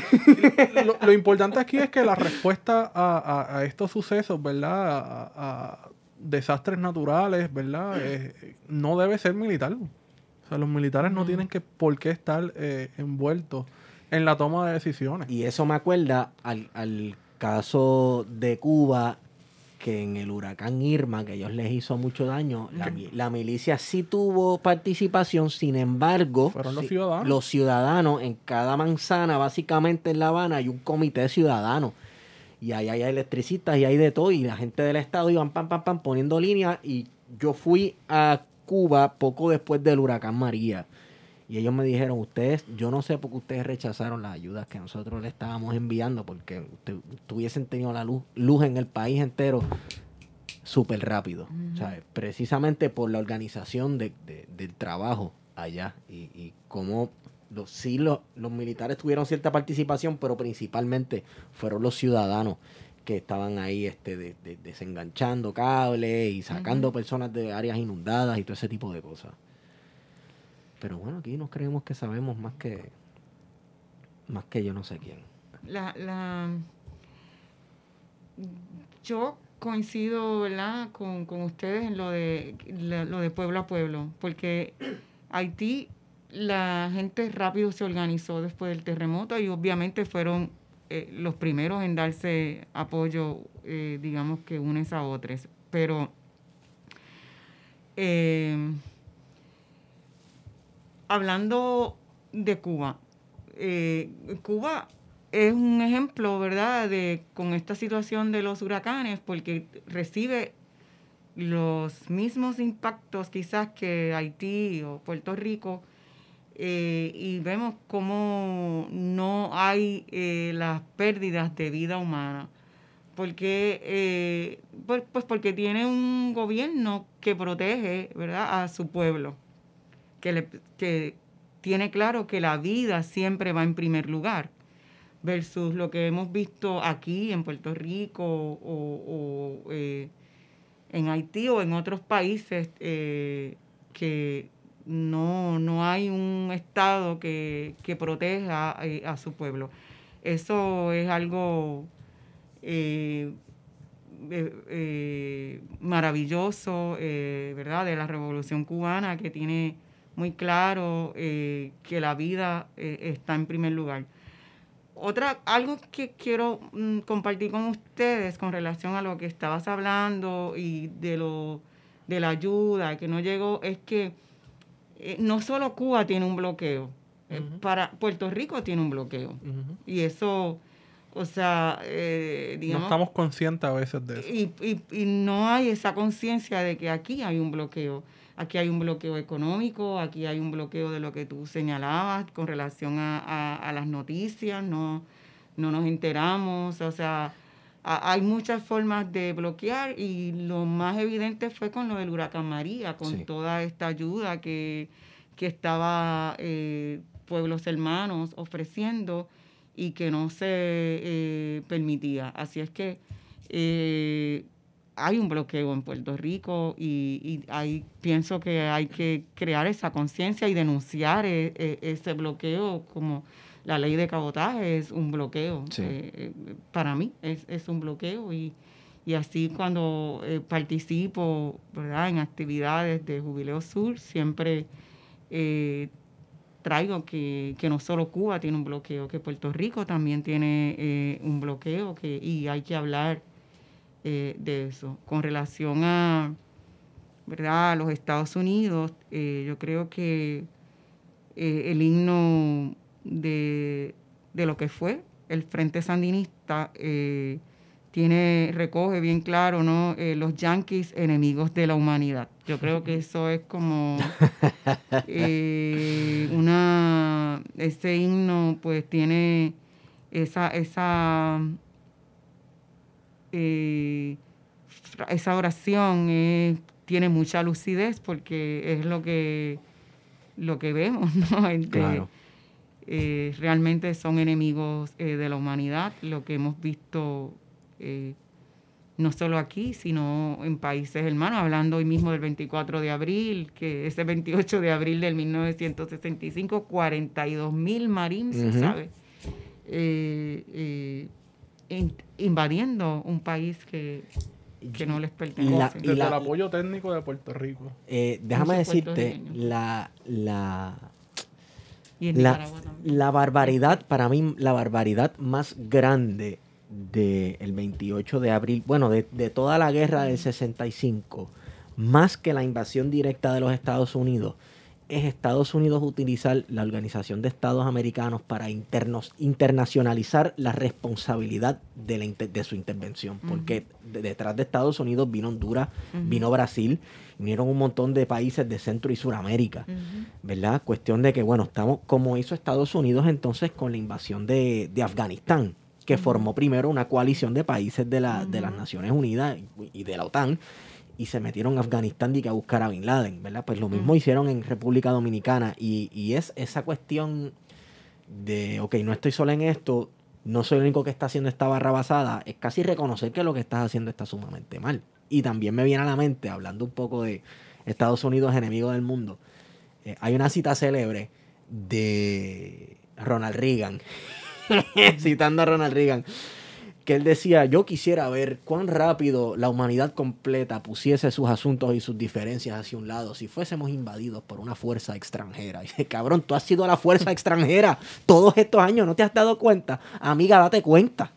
lo, lo importante aquí es que la respuesta a, a- a estos sucesos, ¿verdad? A, a desastres naturales, ¿verdad? Eh, no debe ser militar. O sea, los militares no tienen que por qué estar eh, envueltos en la toma de decisiones. Y eso me acuerda al, al caso de Cuba, que en el huracán Irma, que ellos les hizo mucho daño, la, mi- la milicia sí tuvo participación, sin embargo, Fueron los sí, ciudadanos. los ciudadanos en cada manzana, básicamente en La Habana, hay un comité ciudadano. Y ahí hay electricistas y hay de todo, y la gente del Estado iban pam, pam, pam, poniendo líneas. Y yo fui a Cuba poco después del huracán María. Y ellos me dijeron, ustedes, yo no sé por qué ustedes rechazaron las ayudas que nosotros le estábamos enviando, porque usted, tuviesen tenido la luz, luz en el país entero súper rápido. ¿sabes? Precisamente por la organización de- de- del trabajo allá. Y, y cómo los, sí lo- los militares tuvieron cierta participación, pero principalmente fueron los ciudadanos que estaban ahí este, de- de- desenganchando cables y sacando personas de áreas inundadas y todo ese tipo de cosas. Pero bueno, aquí nos creemos que sabemos más que más que yo no sé quién. La, la, yo coincido ¿verdad? Con, con ustedes en lo de, la- lo de pueblo a pueblo, porque Haití, la gente rápido se organizó después del terremoto y obviamente fueron eh, los primeros en darse apoyo, eh, digamos que unes a otros. Pero eh, hablando de Cuba, Cuba es un ejemplo, ¿verdad?, de con esta situación de los huracanes, porque recibe los mismos impactos quizás que Haití o Puerto Rico, eh, y vemos cómo no hay eh, las pérdidas de vida humana. Porque, eh, pues, pues porque tiene un gobierno que protege, ¿verdad?, a su pueblo que, le- que tiene claro que la vida siempre va en primer lugar, versus lo que hemos visto aquí en Puerto Rico o, eh, en Haití o en otros países que no, no hay un Estado que, que proteja eh, a su pueblo. Eso es algo eh, eh, maravilloso, ¿verdad?, de la Revolución Cubana, que tiene muy claro que la vida está en primer lugar. Otra, algo que quiero mm, compartir con ustedes con relación a lo que estabas hablando y de lo de la ayuda que no llegó, es que no solo Cuba tiene un bloqueo, para Puerto Rico tiene un bloqueo. Y eso o sea, eh, digamos... No estamos conscientes a veces de eso. Y, y, no hay esa conciencia de que aquí hay un bloqueo. Aquí hay un bloqueo económico, aquí hay un bloqueo de lo que tú señalabas con relación a, las noticias, no, no nos enteramos, o sea, hay muchas formas de bloquear y lo más evidente fue con lo del huracán María, con toda esta ayuda que, que estaba eh, Pueblos Hermanos ofreciendo y que no se eh, permitía. Así es que eh, hay un bloqueo en Puerto Rico y, y pienso que hay que crear esa conciencia y denunciar eh, ese bloqueo como la ley de cabotaje es un bloqueo. para mí es, es, un bloqueo y, y así cuando participo ¿verdad? en actividades de Jubileo Sur siempre traigo que, no solo Cuba tiene un bloqueo, que Puerto Rico también tiene eh, un bloqueo que, y hay que hablar eh, de eso. Con relación a, ¿verdad? los Estados Unidos, eh, yo creo que el himno de, de, lo que fue el Frente Sandinista tiene, recoge bien claro, ¿no? Eh, los yanquis enemigos de la humanidad. Yo creo que eso es como eh, una, ese himno pues tiene esa, esa, eh, esa oración tiene mucha lucidez porque es lo que, lo que vemos, ¿no? realmente son enemigos de la humanidad, lo que hemos visto eh, no solo aquí, sino en países hermanos, hablando hoy mismo del 24 de abril, que ese 28 de abril del 1965, 42 mil marines, ¿sabes? Eh, eh, invadiendo un país que, que no les pertenece. Desde el apoyo técnico de Puerto Rico. déjame decirte, la, la, la, la barbaridad, para mí, la barbaridad más grande del 28 de abril, bueno, de, toda la guerra del 65, más que la invasión directa de los Estados Unidos, es Estados Unidos utilizar la Organización de Estados Americanos para internos, internacionalizar la responsabilidad de, de su intervención. Porque detrás de Estados Unidos vino Honduras, vino Brasil, vinieron un montón de países de Centro y Suramérica, ¿verdad? Cuestión de que, bueno, estamos como hizo Estados Unidos entonces con la invasión de, de Afganistán que formó primero una coalición de países de, la, de las Naciones Unidas y de la OTAN y se metieron a Afganistán y que a buscar a Bin Laden, ¿verdad? Pues lo mismo hicieron en República Dominicana y, y, es esa cuestión de, ok, no estoy solo en esto, no soy el único que está haciendo esta barra basada, es casi reconocer que lo que estás haciendo está sumamente mal. Y también me viene a la mente, hablando un poco de Estados Unidos enemigo del mundo, eh, hay una cita célebre de Ronald Reagan citando a Ronald Reagan, que él decía, yo quisiera ver cuán rápido la humanidad completa pusiese sus asuntos y sus diferencias hacia un lado si fuésemos invadidos por una fuerza extranjera. Y dice, cabrón, tú has sido la fuerza extranjera todos estos años, ¿no te has dado cuenta? Amiga, date cuenta.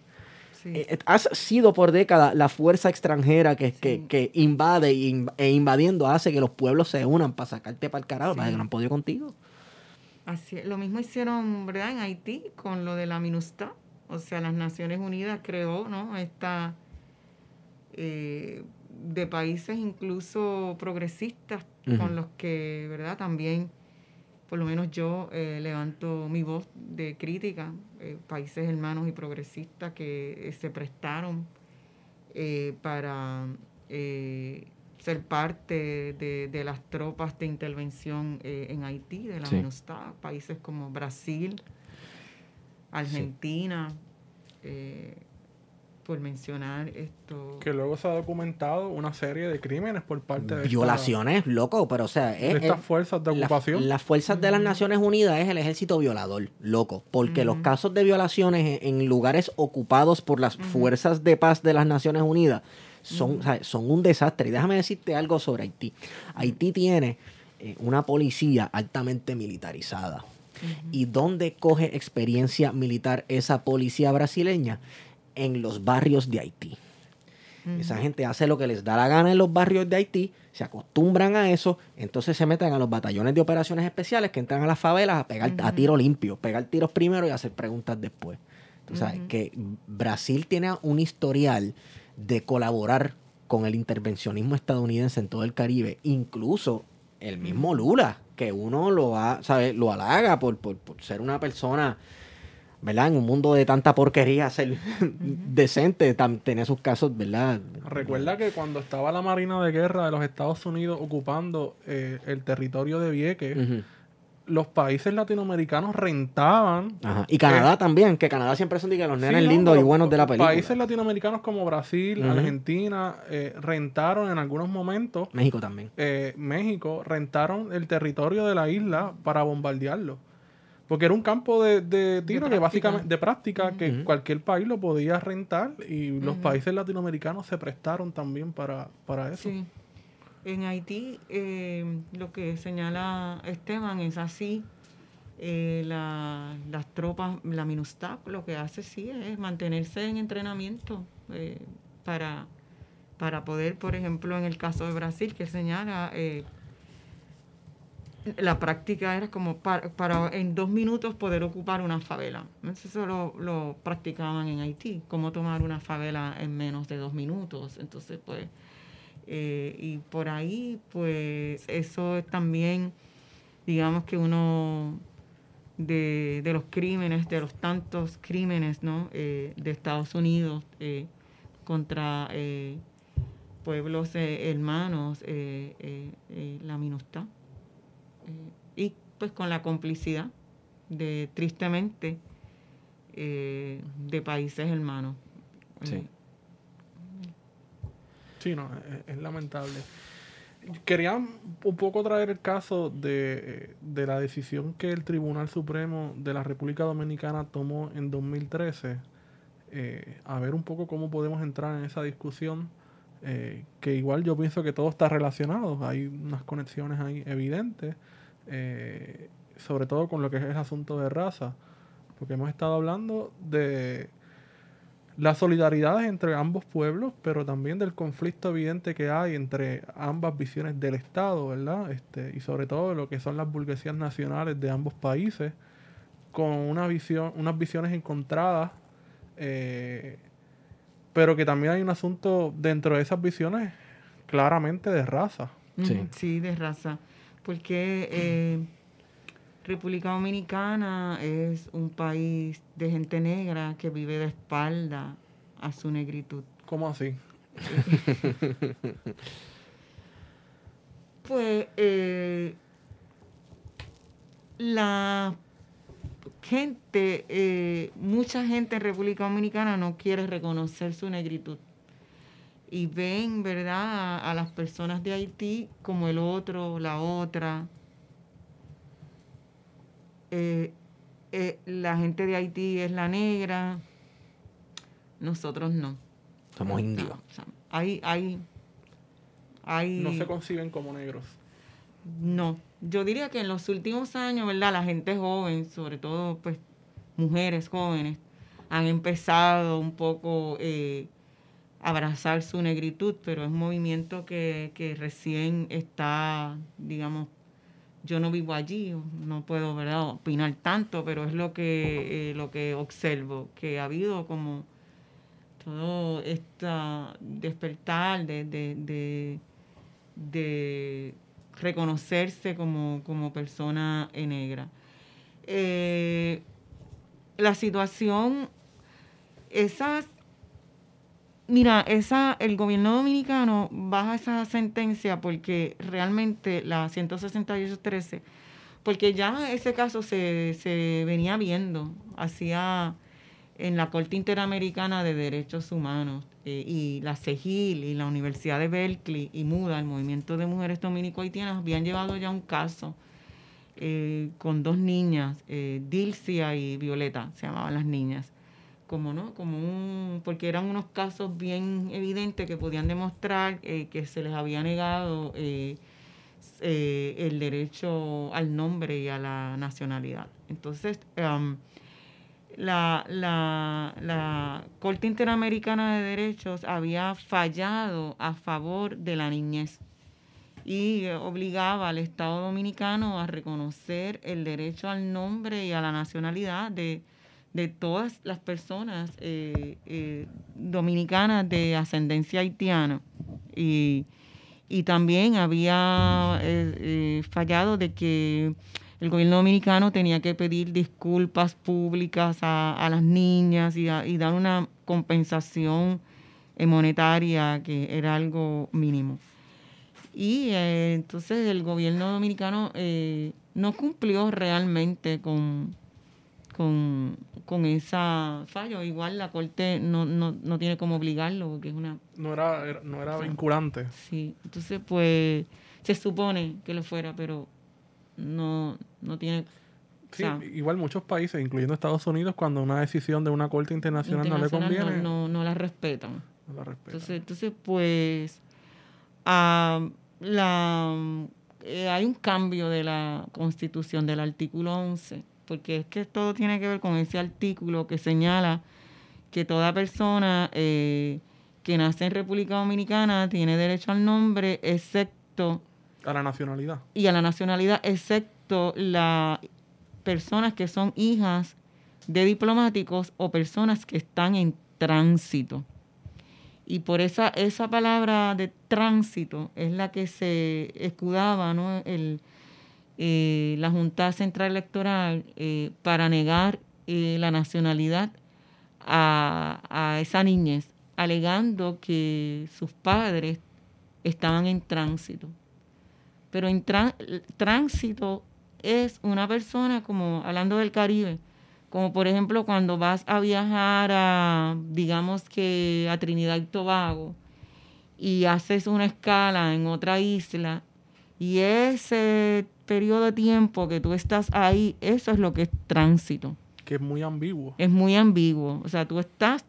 Eh, eh, has sido por décadas la fuerza extranjera que, que, invade e invadiendo hace que los pueblos se unan para sacarte para el carajo, para que no han podido contigo. Así, lo mismo hicieron ¿verdad? en Haití con lo de la MINUSTA. O sea, las Naciones Unidas creó ¿no? esta eh, de países incluso progresistas con los que, ¿verdad? También, por lo menos yo eh, levanto mi voz de crítica, eh, países hermanos y progresistas que se prestaron para ser parte de, las tropas de intervención eh, en Haití, de la sí. países como Brasil, Argentina, eh, por mencionar esto. Que luego se ha documentado una serie de crímenes por parte de... Violaciones, loco, pero o sea... Es, estas fuerzas de ocupación. las fuerzas de las Naciones Unidas es el ejército violador, loco, porque los casos de violaciones en, lugares ocupados por las fuerzas de paz de las Naciones Unidas son, o sea, son un desastre. Y déjame decirte algo sobre Haití. Haití tiene eh, una policía altamente militarizada. ¿Y dónde coge experiencia militar esa policía brasileña? En los barrios de Haití. Esa gente hace lo que les da la gana en los barrios de Haití, se acostumbran a eso, entonces se meten a los batallones de operaciones especiales que entran a las favelas a pegar a tiro limpio, pegar tiros primero y hacer preguntas después. Tú sabes que Brasil tiene un historial de colaborar con el intervencionismo estadounidense en todo el Caribe, incluso el mismo Lula, que uno lo, ha, ¿sabe? lo halaga por, por, por ser una persona ¿verdad? En un mundo de tanta porquería, ser decente, tener sus casos, ¿verdad? Recuerda que cuando estaba la Marina de Guerra de los Estados Unidos ocupando eh, el territorio de Vieques, los países latinoamericanos rentaban. Y Canadá también, que Canadá siempre son de los nenes lindos y buenos de la película. Países latinoamericanos como Brasil, Argentina, eh, rentaron en algunos momentos. México también. Eh, México rentaron el territorio de la isla para bombardearlo. Porque era un campo de, tiro que básicamente, de práctica, que cualquier país lo podía rentar y los países latinoamericanos se prestaron también para, para eso. Sí. En Haití, eh, lo que señala Esteban es así. Eh, las tropas, la MINUSTAP, lo que hace sí es mantenerse en entrenamiento eh, para, para poder, por ejemplo, en el caso de Brasil, que señala la práctica era como para, en dos minutos poder ocupar una favela. Eso lo, practicaban en Haití, cómo tomar una favela en menos de dos minutos. Entonces, pues, eh, y por ahí, pues, eso es también, digamos que uno de, los crímenes, de los tantos crímenes, ¿no? Eh, de Estados Unidos eh, contra pueblos hermanos, la MINUSTA y pues con la complicidad de, tristemente, de países hermanos. Sí. Sí, no, es, lamentable. Quería un poco traer el caso de, la decisión que el Tribunal Supremo de la República Dominicana tomó en 2013. Eh, a ver un poco cómo podemos entrar en esa discusión. Eh, que igual yo pienso que todo está relacionado. Hay unas conexiones ahí evidentes. Eh, sobre todo con lo que es el asunto de raza, porque hemos estado hablando de la solidaridad entre ambos pueblos, pero también del conflicto evidente que hay entre ambas visiones del Estado, ¿verdad? Este, y sobre todo lo que son las burguesías nacionales de ambos países, con una visión, unas visiones encontradas, eh, pero que también hay un asunto dentro de esas visiones claramente de raza. Sí, sí de raza porque eh, República Dominicana es un país de gente negra que vive de espalda a su negritud. ¿Cómo así? pues eh, la gente, eh, mucha gente en República Dominicana no quiere reconocer su negritud y ven, ¿verdad?, a, las personas de Haití como el otro, la otra. Eh, eh, la gente de Haití es la negra, nosotros no. Somos indios. hay, hay, hay, no se conciben como negros. No, yo diría que en los últimos años, ¿verdad? La gente joven, sobre todo pues mujeres jóvenes, han empezado un poco eh, abrazar su negritud, pero es un movimiento que, recién está, digamos, yo no vivo allí, no puedo ¿verdad? opinar tanto, pero es lo que, eh, lo que observo, que ha habido como todo este despertar de, de, de, reconocerse como, como persona negra. Eh, la situación, esas Mira, esa, el gobierno dominicano baja esa sentencia porque realmente la 168.13, porque ya ese caso se, se venía viendo, hacía en la Corte Interamericana de Derechos Humanos eh, y la CEGIL y la Universidad de Berkeley y MUDA, el Movimiento de Mujeres Dominico-Haitianas, habían llevado ya un caso eh, con dos niñas, eh, Dilcia y Violeta, se llamaban las niñas como no, como un, porque eran unos casos bien evidentes que podían demostrar eh, que se les había negado eh, eh, el derecho al nombre y a la nacionalidad. Entonces, um, la, la, la Corte Interamericana de Derechos había fallado a favor de la niñez y obligaba al Estado dominicano a reconocer el derecho al nombre y a la nacionalidad de, de todas las personas eh, eh, dominicanas de ascendencia haitiana. Y, y también había eh, fallado de que el gobierno dominicano tenía que pedir disculpas públicas a, a las niñas y, y, dar una compensación monetaria que era algo mínimo. Y entonces el gobierno dominicano no cumplió realmente con, con, con esa fallo. Igual la corte no, no, no tiene como obligarlo porque es una... No era, no era vinculante. Sí, entonces pues se supone que lo fuera, pero no, no tiene... Sí, igual muchos países, incluyendo Estados Unidos, cuando una decisión de una corte internacional, no le conviene... No, no, la respetan. No la respetan. Entonces, entonces pues... Uh, la, eh, hay un cambio de la constitución del artículo 11, porque es que todo tiene que ver con ese artículo que señala que toda persona eh, que nace en República Dominicana tiene derecho al nombre, excepto... A la nacionalidad. Y a la nacionalidad, excepto las personas que son hijas de diplomáticos o personas que están en tránsito. Y por esa, esa palabra de tránsito es la que se escudaba ¿no? El, eh, la Junta Central Electoral eh, para negar eh, la nacionalidad a, a, esa niñez, alegando que sus padres estaban en tránsito. Pero en tránsito es una persona, como hablando del Caribe, como por ejemplo cuando vas a viajar a, digamos que a Trinidad y Tobago y haces una escala en otra isla y ese periodo de tiempo que tú estás ahí, eso es lo que es tránsito. Que es muy ambiguo. Es muy ambiguo. O sea, tú estás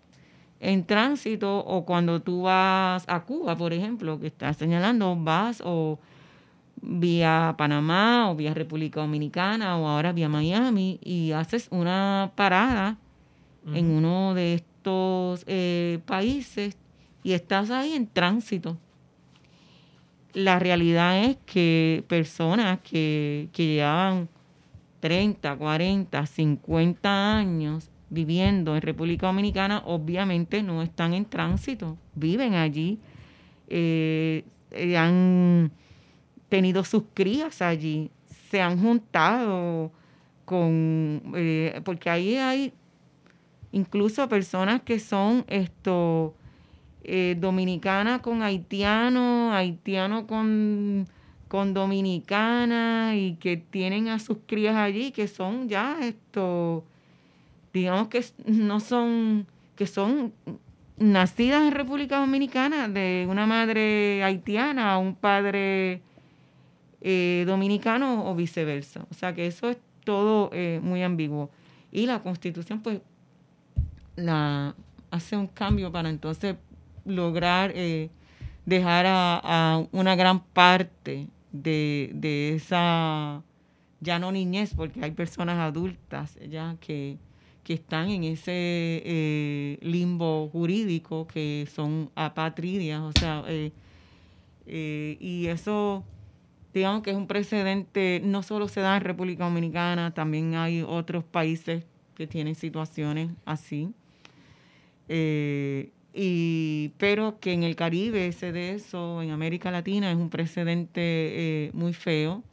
en tránsito o cuando tú vas a Cuba, por ejemplo, que estás señalando, vas o vía Panamá o vía República Dominicana o ahora vía Miami y haces una parada en uno de estos eh, países y estás ahí en tránsito. La realidad es que personas que, que llevaban 30, 40, 50 años viviendo en República Dominicana obviamente no están en tránsito, viven allí, eh, eh han tenido sus crías allí, se han juntado con, eh, porque ahí hay incluso personas que son esto eh, dominicana con haitiano, haitiano con, con dominicana y que tienen a sus crías allí que son ya esto, digamos que no son, que son nacidas en República Dominicana de una madre haitiana a un padre eh, dominicano o viceversa. O sea que eso es todo eh, muy ambiguo. Y la constitución pues la, hace un cambio para entonces lograr eh, dejar a, una gran parte de, esa, ya no niñez, porque hay personas adultas ya que, que están en ese limbo jurídico, que son apatridias, o sea, y eso digamos que es un precedente, no solo se da en República Dominicana, también hay otros países que tienen situaciones así. Eh, y, pero que en el Caribe se de eso, en América Latina, es un precedente eh, muy feo.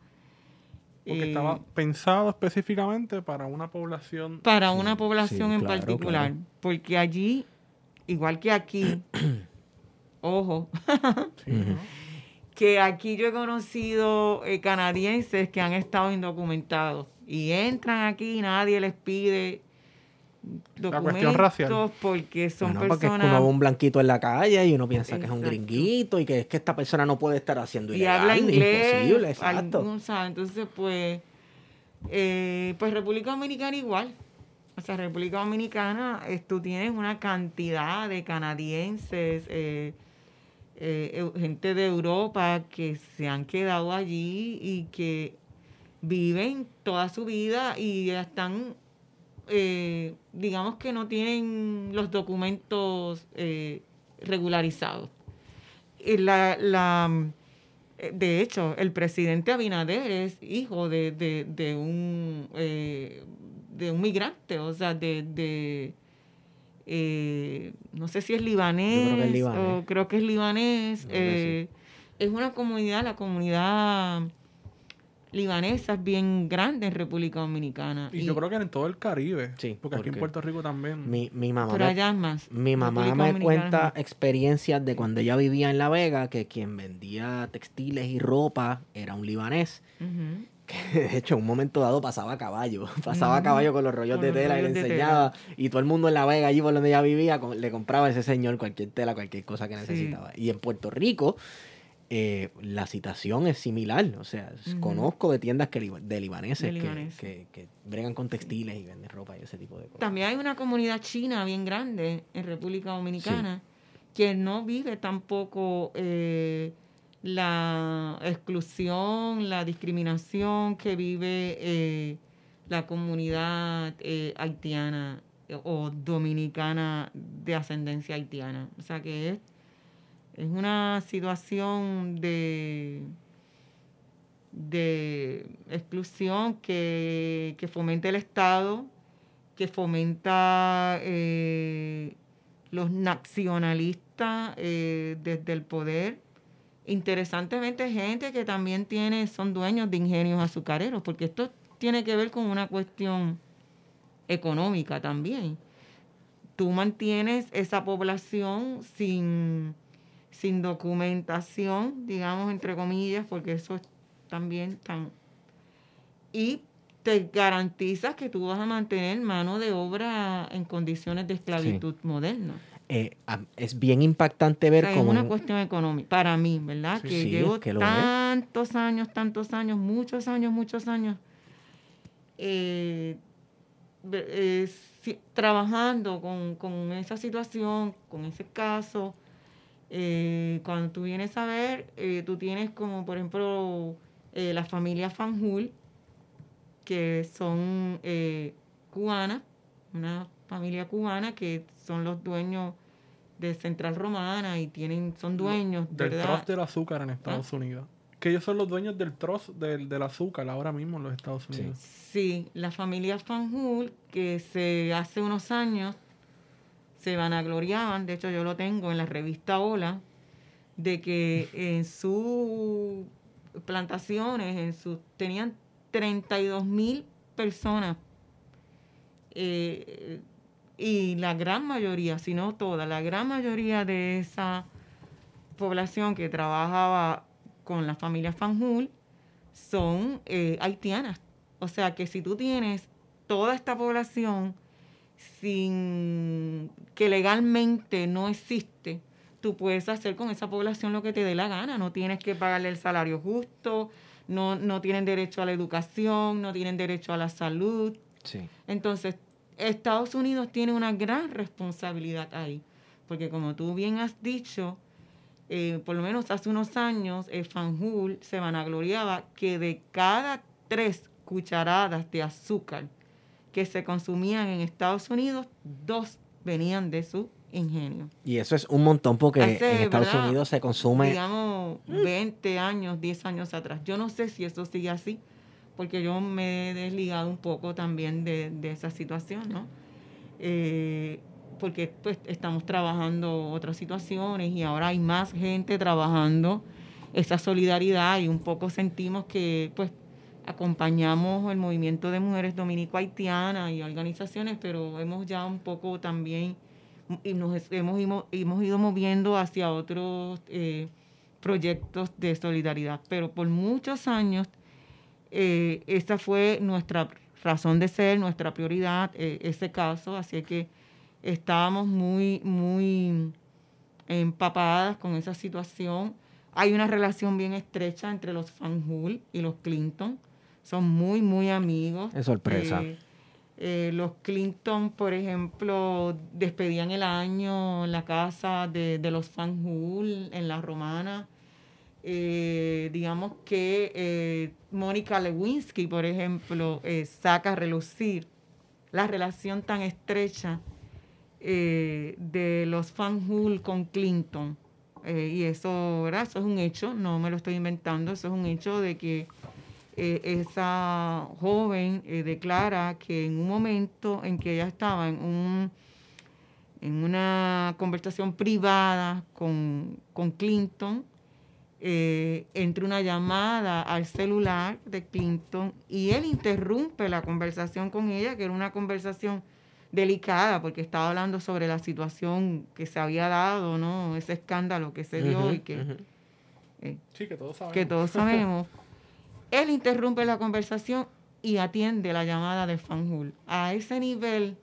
Porque estaba eh, pensado específicamente para una población. Para una población en particular. Porque allí, igual que aquí, ojo, que aquí yo he conocido eh, canadienses que han estado indocumentados y entran aquí y nadie les pide documentos porque son personas... Porque es que uno ve un blanquito en la calle y uno piensa que es un gringuito y que es que esta persona no puede estar haciendo ilegal, y habla inglés, imposible, exacto. Entonces, pues, eh, pues República Dominicana igual. O sea, República Dominicana, eh, tú tienes una cantidad de canadienses, eh, eh, gente de Europa que se han quedado allí y que viven toda su vida y ya están, eh, digamos que no tienen los documentos eh, regularizados. Y la, la, eh, de hecho, el presidente Abinader es hijo de, de, de un, eh, de un migrante, o sea, de... de eh, no sé si es libanés, creo que es libanés. o creo que es libanés. Creo que eh, Es una comunidad, la comunidad libanesa es bien grande en República Dominicana. Y yo creo que en todo el Caribe. Sí, porque, aquí en Puerto Rico también. Mi, mi mamá Pero allá es más. Mi mamá República me cuenta experiencias de cuando ella vivía en La Vega, que quien vendía textiles y ropa era un libanés. Que de hecho, en un momento dado pasaba a caballo. Pasaba a caballo con los rollos Con de tela y le enseñaba. Y todo el mundo en La Vega, allí por donde ella vivía, le compraba a ese señor cualquier tela, cualquier cosa que Sí. necesitaba. Y en Puerto Rico, eh, la situación es similar. O sea, s- Ujú. conozco de tiendas que, liba- de libaneses, De que- libaneses. Que, que bregan con textiles y venden ropa y ese tipo de cosas. También hay una comunidad china bien grande en República Dominicana que no vive tampoco eh, la exclusión, la discriminación que vive eh, la comunidad eh, haitiana o dominicana de ascendencia haitiana. O sea que es, es una situación de de exclusión que, que fomenta el Estado, que fomenta eh, los nacionalistas eh, desde el poder. Interesantemente, gente que también tiene, son dueños de ingenios azucareros, porque esto tiene que ver con una cuestión económica también. Tú mantienes esa población sin, sin documentación, digamos, entre comillas, porque eso es también tan... Y te garantizas que tú vas a mantener mano de obra en condiciones de esclavitud moderna. Eh, es bien impactante O ver es cómo... una en- cuestión económica, para mí, ¿verdad? Sí, que sí, llevo es que es. tantos años, tantos años, muchos años, muchos años eh, eh, si- trabajando con, con esa situación, con ese caso. Eh, cuando tú vienes a ver, eh, tú tienes como, por ejemplo, eh, la familia Fanjul, que son eh, cubanas, una familia cubana que son los dueños de Central Romana y tienen son dueños, Del ¿verdad? trust del azúcar en Estados Ah. Unidos. Que ellos son los dueños del trust del, del azúcar ahora mismo en los Estados Sí. Unidos. Sí, la familia Fanjul, que se hace unos años se vanagloriaban, de hecho yo lo tengo en la revista Hola, de que en sus plantaciones, en sus, tenían 32 mil personas eh, y la gran mayoría, si no toda, la gran mayoría de esa población que trabajaba con la familia Fanjul son eh, haitianas. O sea que si tú tienes toda esta población sin que legalmente no existe, tú puedes hacer con esa población lo que te dé la gana. No tienes que pagarle el salario justo, no, no tienen derecho a la educación, no tienen derecho a la salud. Sí. Entonces, Estados Unidos tiene una gran responsabilidad ahí, porque como tú bien has dicho, eh, por lo menos hace unos años, eh, Fanjul se vanagloriaba que de cada tres cucharadas de azúcar que se consumían en Estados Unidos, dos venían de su ingenio. Y eso es un montón porque Hace, en Estados ¿verdad? Unidos se consume... digamos, 20 años, 10 años atrás. Yo no sé si eso sigue así, porque yo me he desligado un poco también de, de esa situación, ¿no? Eh, porque pues estamos trabajando otras situaciones y ahora hay más gente trabajando esa solidaridad y un poco sentimos que pues acompañamos el movimiento de mujeres dominico-haitianas y organizaciones, pero hemos ya un poco también y nos hemos, hemos ido moviendo hacia otros eh, proyectos de solidaridad. Pero por muchos años eh, esa fue nuestra razón de ser, nuestra prioridad, eh, ese caso, así que estábamos muy, muy empapadas con esa situación. Hay una relación bien estrecha entre los Fanjul y los Clinton. Son muy, muy amigos. Es sorpresa. Eh, Eh, los Clinton, por ejemplo, despedían el año en la casa de, de los Fanjul en la Romana. Eh, digamos que eh, Mónica Lewinsky, por ejemplo, saca a relucir la relación tan estrecha eh, de los Fanjul con Clinton. Y eso, ¿verdad? Eso es un hecho, no me lo estoy inventando, eso es un hecho de que eh, esa joven eh, declara que en un momento en que ella estaba en un en una conversación privada con, con Clinton, eh, entre una llamada al celular de Clinton y él interrumpe la conversación con ella, que era una conversación delicada porque estaba hablando sobre la situación que se había dado, ¿no? Ese escándalo que se dio y que, eh, Sí, que todos sabemos. que todos sabemos. Él interrumpe la conversación y atiende la llamada de Fanjul. A ese nivel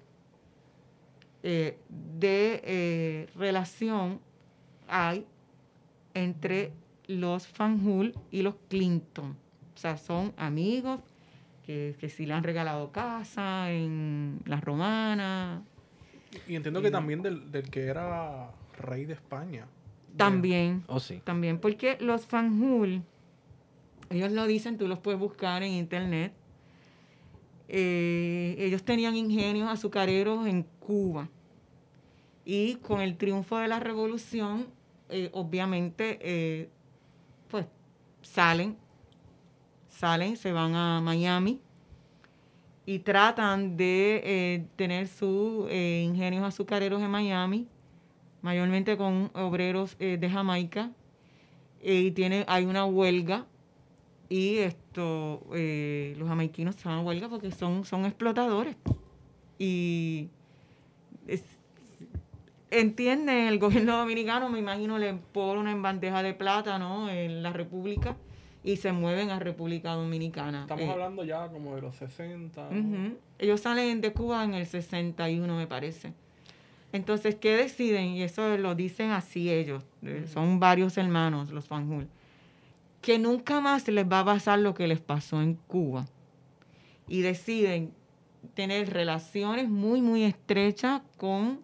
eh, de eh, relación hay entre los Fanjul y los Clinton. O sea, son amigos que, que sí le han regalado casa en la romana. Y entiendo que también del, del que era rey de España. También. Oh, sí. También, porque los fanjul, ellos lo dicen, tú los puedes buscar en internet. eh, ellos tenían ingenios azucareros en Cuba. Y con el triunfo de la revolución, eh, obviamente, eh, pues salen, salen, se van a Miami y tratan de tener sus ingenios azucareros en Miami mayormente con obreros de Jamaica y tiene hay una huelga y esto eh, los jamaiquinos van a huelga porque son son explotadores y es- entienden el gobierno dominicano me imagino le pone en bandeja de plata no en la república y se mueven a República Dominicana Estamos Eh, hablando ya como de los 60. Ujú. Ellos salen de Cuba en el 61, me parece. Entonces, ¿qué deciden? Y eso lo dicen así ellos. eh, Son varios hermanos, los Fanjul. Que nunca más les va a pasar lo que les pasó en Cuba. Y deciden tener relaciones muy, muy estrechas con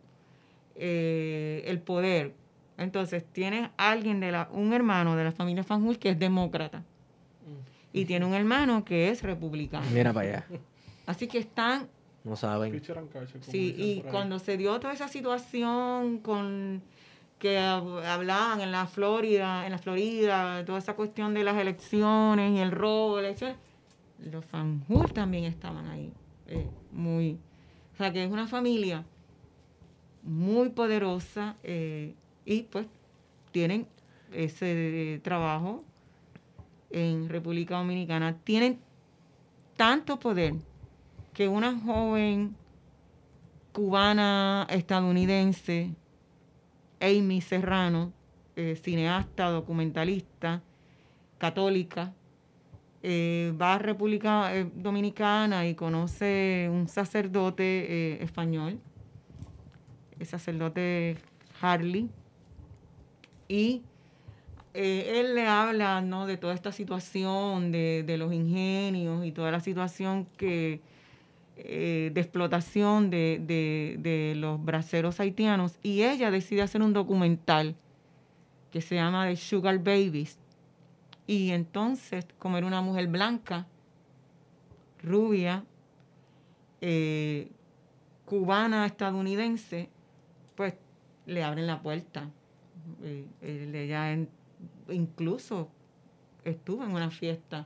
eh, el poder. Entonces, tiene alguien de la, un hermano de la familia Fanjul que es demócrata. Y tiene un hermano que es republicano. Mira para allá. Así que están, No saben. Sí, y cuando se dio toda esa situación con que hab- hablaban en la Florida, en la Florida, toda esa cuestión de las elecciones y el robo elecciones, los Fanjul también estaban ahí, eh, muy, o sea que es una familia muy poderosa eh, y pues tienen ese trabajo en República Dominicana, tienen tanto poder que una joven cubana estadounidense, Amy Serrano, eh, cineasta, documentalista, católica, eh, va a República eh, Dominicana y conoce un sacerdote español, el sacerdote Harley, y él le habla ¿no? de toda esta situación, de, de los ingenios y toda la situación que eh, de explotación de, de- de los braceros haitianos. Y ella decide hacer un documental que se llama The Sugar Babies. Y entonces, como era una mujer blanca, rubia, eh, cubana, estadounidense, pues le abren la puerta. Eh, ella incluso estuvo en una fiesta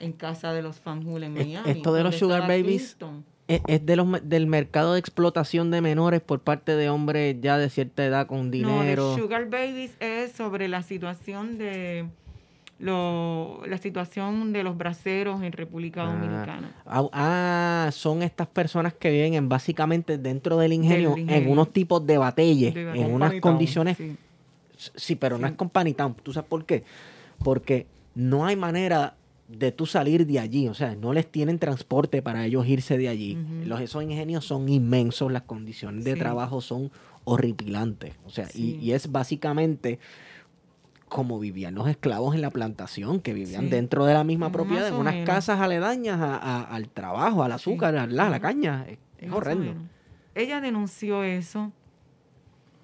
en casa de los Fanjul en Es- Miami. esto de los Sugar Babies, Clinton. Es, es de los, del mercado de explotación de menores por parte de hombres ya de cierta edad con dinero. No, Sugar Babies es sobre la situación de lo, la situación de los braceros en República Ah. Dominicana. Ah, ah, son estas personas que viven en, básicamente dentro del ingenio, Del en unos tipos de batelles, De en unas condiciones Sí. Sí, pero no es con Panitown. ¿Tú sabes por qué? Porque no hay manera de tú salir de allí. O sea, no les tienen transporte para ellos irse de allí. Los, esos ingenios son inmensos, las condiciones de trabajo son horripilantes. O sea, Sí. y, y es básicamente como vivían los esclavos en la plantación, que vivían Sí. dentro de la misma propiedad, en unas casas aledañas a- a- al trabajo, al azúcar, a la, a la caña. Es, es horrendo. Ella denunció eso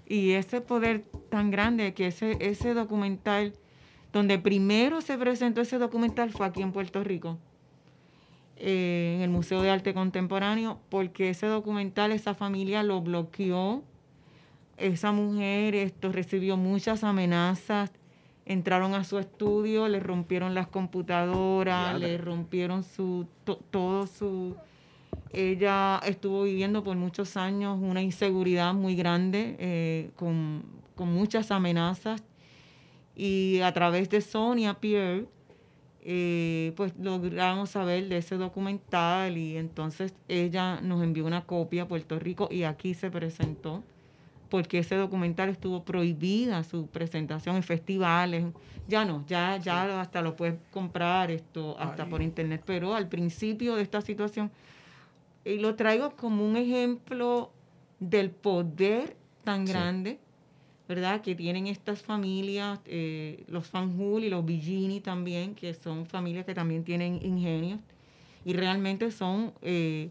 y ese poder tan grande que ese, ese documental, donde primero se presentó ese documental fue aquí en Puerto Rico, eh, en el Museo de Arte Contemporáneo, porque ese documental, esa familia lo bloqueó. Esa mujer esto, recibió muchas amenazas. Entraron a su estudio, le rompieron las computadoras, le rompieron su, to- todo su, ella estuvo viviendo por muchos años una inseguridad muy grande, eh, con, con muchas amenazas. Y a través de Sonia Pierre, eh, pues logramos saber de ese documental y entonces ella nos envió una copia a Puerto Rico y aquí se presentó porque ese documental estuvo prohibida su presentación en festivales. Ya no, ya, ya hasta lo puedes comprar esto, hasta Ay. por internet. Pero al principio de esta situación, y lo traigo como un ejemplo del poder tan Sí. grande, ¿verdad? Que tienen estas familias, eh, los Fanjul y los Villini también, que son familias que también tienen ingenios y realmente son, eh,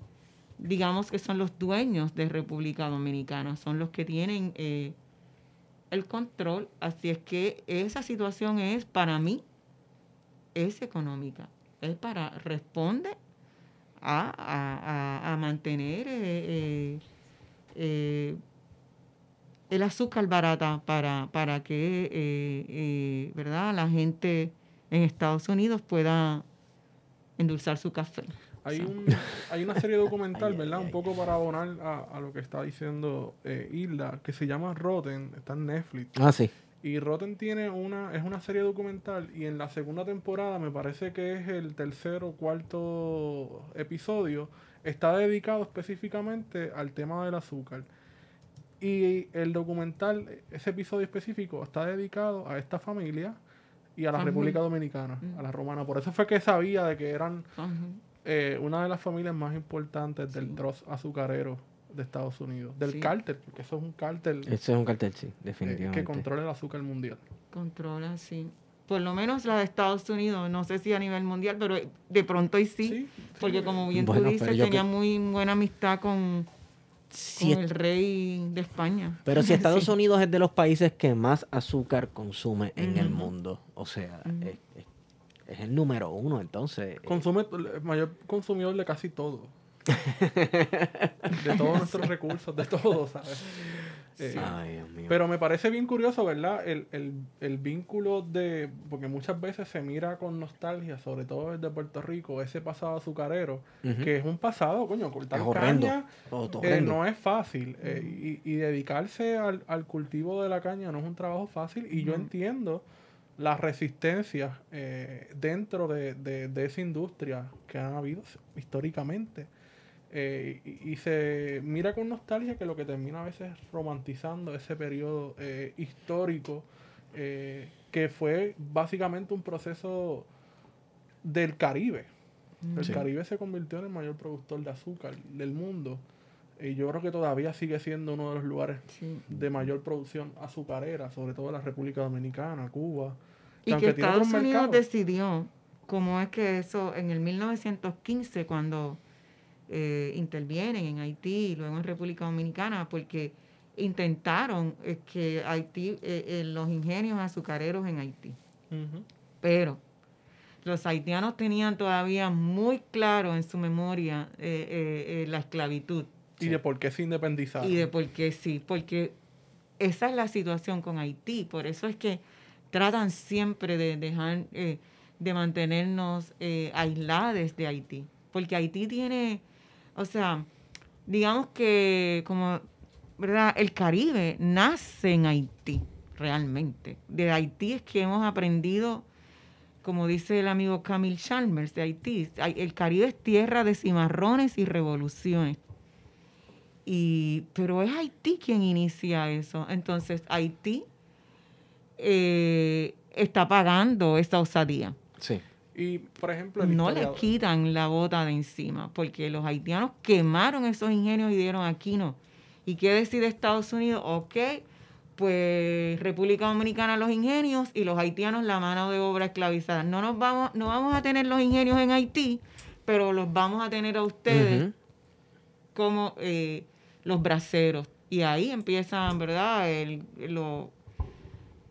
digamos que son los dueños de República Dominicana, son los que tienen eh, el control. Así es que esa situación es, para mí, es económica, es para, responde a, a- a- mantener el azúcar barata para, para que eh, eh, ¿verdad? la gente en Estados Unidos pueda endulzar su café. Hay, un, hay una serie documental, ¿verdad? Un poco para abonar a, a lo que está diciendo eh, Hilda, que se llama Rotten, está en Netflix. Ah, sí. Y Rotten tiene una, es una serie documental y en la segunda temporada, me parece que es el tercer o cuarto episodio, está dedicado específicamente al tema del azúcar. Y el documental, ese episodio específico, está dedicado a esta familia y a la Ajá. República Dominicana, Mm. a la romana. Por eso fue que sabía de que eran eh, una de las familias más importantes del Sí. dross azucarero de Estados Unidos, del Sí. cártel, porque eso es un cártel Ese es un cartel, sí, eh, definitivamente. que controla el azúcar mundial. Controla, sí. Por lo menos la de Estados Unidos, no sé si a nivel mundial, pero de pronto y sí, Sí, porque como bien Bueno, tú dices, tenía que- muy buena amistad con, Si con el rey de España. pero si Estados Sí. Unidos es de los países que más azúcar consume en el mundo, o sea, es- es el número uno, entonces. eh, Consume el mayor consumidor de casi todo. de todos nuestros recursos, de todo, ¿sabes? Eh, Ay, Dios mío. Pero me parece bien curioso, ¿verdad? El, el, el vínculo de. Porque muchas veces se mira con nostalgia, sobre todo desde Puerto Rico, ese pasado azucarero, que es un pasado, coño, cortar Es horrendo. caña Oh, eh, no es fácil. eh, y, y dedicarse al, al cultivo de la caña no es un trabajo fácil. Y yo entiendo las resistencias eh, dentro de, de- de esa industria que han habido históricamente. Eh, y, y se mira con nostalgia que lo que termina a veces es romantizando ese periodo eh, histórico eh, que fue básicamente un proceso del Caribe. El Sí. Caribe se convirtió en el mayor productor de azúcar del mundo. Y yo creo que todavía sigue siendo uno de los lugares Sí. de mayor producción azucarera, sobre todo la República Dominicana, Cuba. Y que Estados Unidos mercados. decidió cómo es que eso, en el 1915, cuando eh, intervienen en Haití y luego en República Dominicana, porque intentaron eh, que Haití, eh, eh, los ingenios azucareros en Haití. Pero los haitianos tenían todavía muy claro en su memoria eh, eh, eh, la esclavitud. Y de por qué se independizaron. Y de por qué sí, porque esa es la situación con Haití. Por eso es que tratan siempre de dejar, eh, de mantenernos eh, aislados de Haití. Porque Haití tiene, o sea, digamos que como, ¿verdad? El Caribe nace en Haití, realmente. De Haití es que hemos aprendido, como dice el amigo Camille Chalmers de Haití, el Caribe es tierra de cimarrones y revoluciones. Y, pero es Haití quien inicia eso. Entonces, Haití eh, está pagando esa osadía. Sí. Y, por ejemplo, el No le quitan la bota de encima, porque los haitianos quemaron esos ingenios y dieron aquí no. ¿Y qué decide Estados Unidos? Ok, pues República Dominicana los ingenios y los haitianos la mano de obra esclavizada. No nos vamos, no vamos a tener los ingenios en Haití, pero los vamos a tener a ustedes como eh, los braceros. Y ahí empiezan, ¿verdad? El- los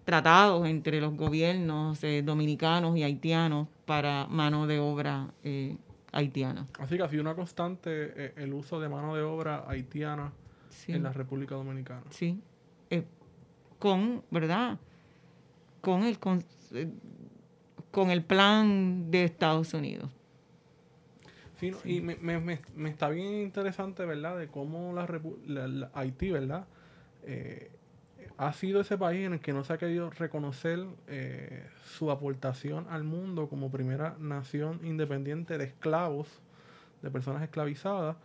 tratados entre los gobiernos eh, dominicanos y haitianos para mano de obra eh, haitiana. Así que ha sido una constante eh, el uso de mano de obra haitiana Sí. en la República Dominicana. Sí. Con, ¿verdad? Con el, con, con el plan de Estados Unidos. Sí, no, y me, me- me- me está bien interesante, ¿verdad? De cómo la, la- la- Haití, ¿verdad? Eh, ha sido ese país en el que no se ha querido reconocer eh, su aportación al mundo como primera nación independiente de esclavos, de personas esclavizadas.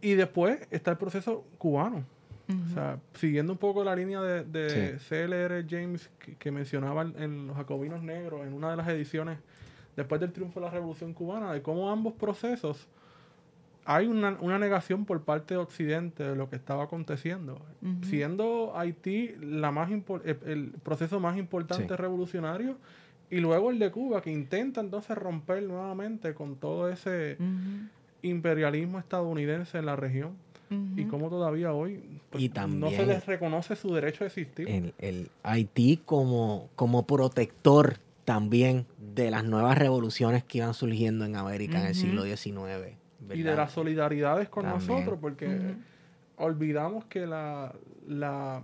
Y después está el proceso cubano. O sea, siguiendo un poco la línea de, de CLR James que, que mencionaba en- en Los Jacobinos Negros, en una de las ediciones después del triunfo de la Revolución Cubana, de cómo ambos procesos hay una, una negación por parte de Occidente de lo que estaba aconteciendo. Siendo Haití la más el, el proceso más importante Sí. revolucionario, y luego el de Cuba, que intenta entonces romper nuevamente con todo ese imperialismo estadounidense en la región y cómo todavía hoy pues, Y no se les reconoce su derecho a existir. el, el Haití como, como protector también de las nuevas revoluciones que iban surgiendo en América en el siglo XIX. Y de las solidaridades con También. nosotros, porque olvidamos que la, la,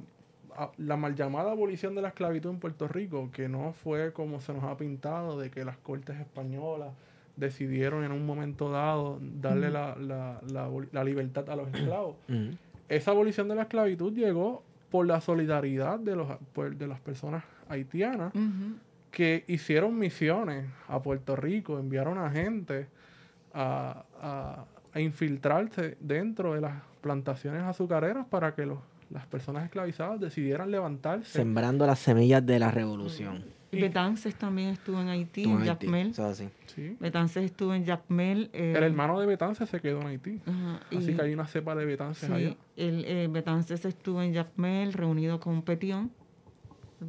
la mal llamada abolición de la esclavitud en Puerto Rico, que no fue como se nos ha pintado, de que las cortes españolas decidieron en un momento dado darle la, la- la la libertad a los esclavos. Esa abolición de la esclavitud llegó por la solidaridad de, los, por- de las personas haitianas que hicieron misiones a Puerto Rico, enviaron a gente a, a- a infiltrarse dentro de las plantaciones azucareras para que los- las personas esclavizadas decidieran levantarse. Sembrando las semillas de la revolución. Y- Betances también estuvo en Haití, en Haití, es así. Sí. Betances estuvo en Jacmel. eh, El hermano de Betance se quedó en Haití. ajá, Así y- que hay una cepa de Betances Sí, allá. el, eh, Betances estuvo en Jacmel reunido con Petión.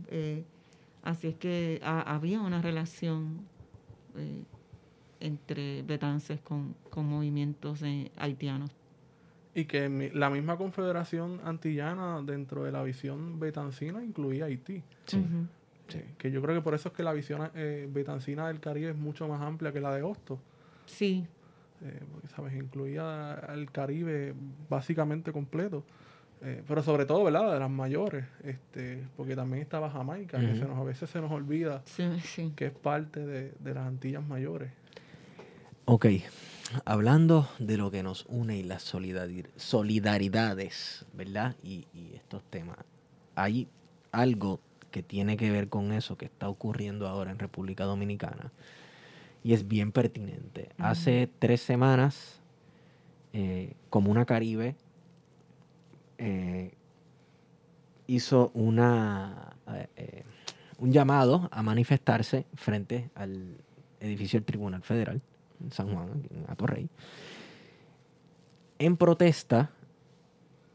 eh, así es que ha- había una relación eh, entre Betances con, con movimientos eh, haitianos. Y que la misma confederación antillana dentro de la visión betancina incluía Haití. Sí. Que yo creo que por eso es que la visión eh, betancina del Caribe es mucho más amplia que la de Hostos. Sí, eh, porque, ¿sabes? Incluía al Caribe básicamente completo. Eh, pero sobre todo, ¿verdad? De las mayores, este, porque también estaba Jamaica, que se nos, a veces se nos olvida sí, sí. que es parte de, de las Antillas mayores. Ok, hablando de lo que nos une y las solidari- solidaridades, ¿verdad? Y, y estos temas. Hay algo que tiene que ver con eso que está ocurriendo ahora en República Dominicana y es bien pertinente. Hace tres semanas, eh, Comuna Caribe eh, hizo una, eh, un llamado a manifestarse frente al edificio del Tribunal Federal en San Juan, en Atorrey, en protesta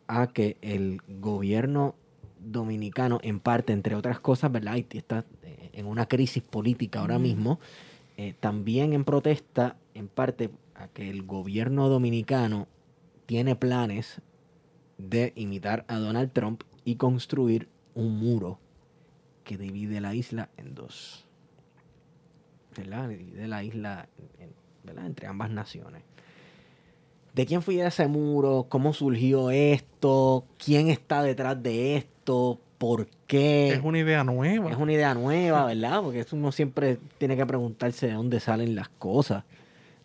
a que el gobierno dominicano, en parte, entre otras cosas, ¿verdad? Haití está eh, en una crisis política ahora mismo, eh, también en protesta, en parte, a que el gobierno dominicano tiene planes de imitar a Donald Trump y construir un muro que divide la isla en dos. ¿Verdad? Divide la isla en- en- ¿verdad? entre ambas naciones. ¿De quién fue ese muro? ¿Cómo surgió esto? ¿Quién está detrás de esto? ¿Por qué? es una idea nueva. Es una idea nueva, ¿verdad? Porque uno siempre tiene que preguntarse de dónde salen las cosas.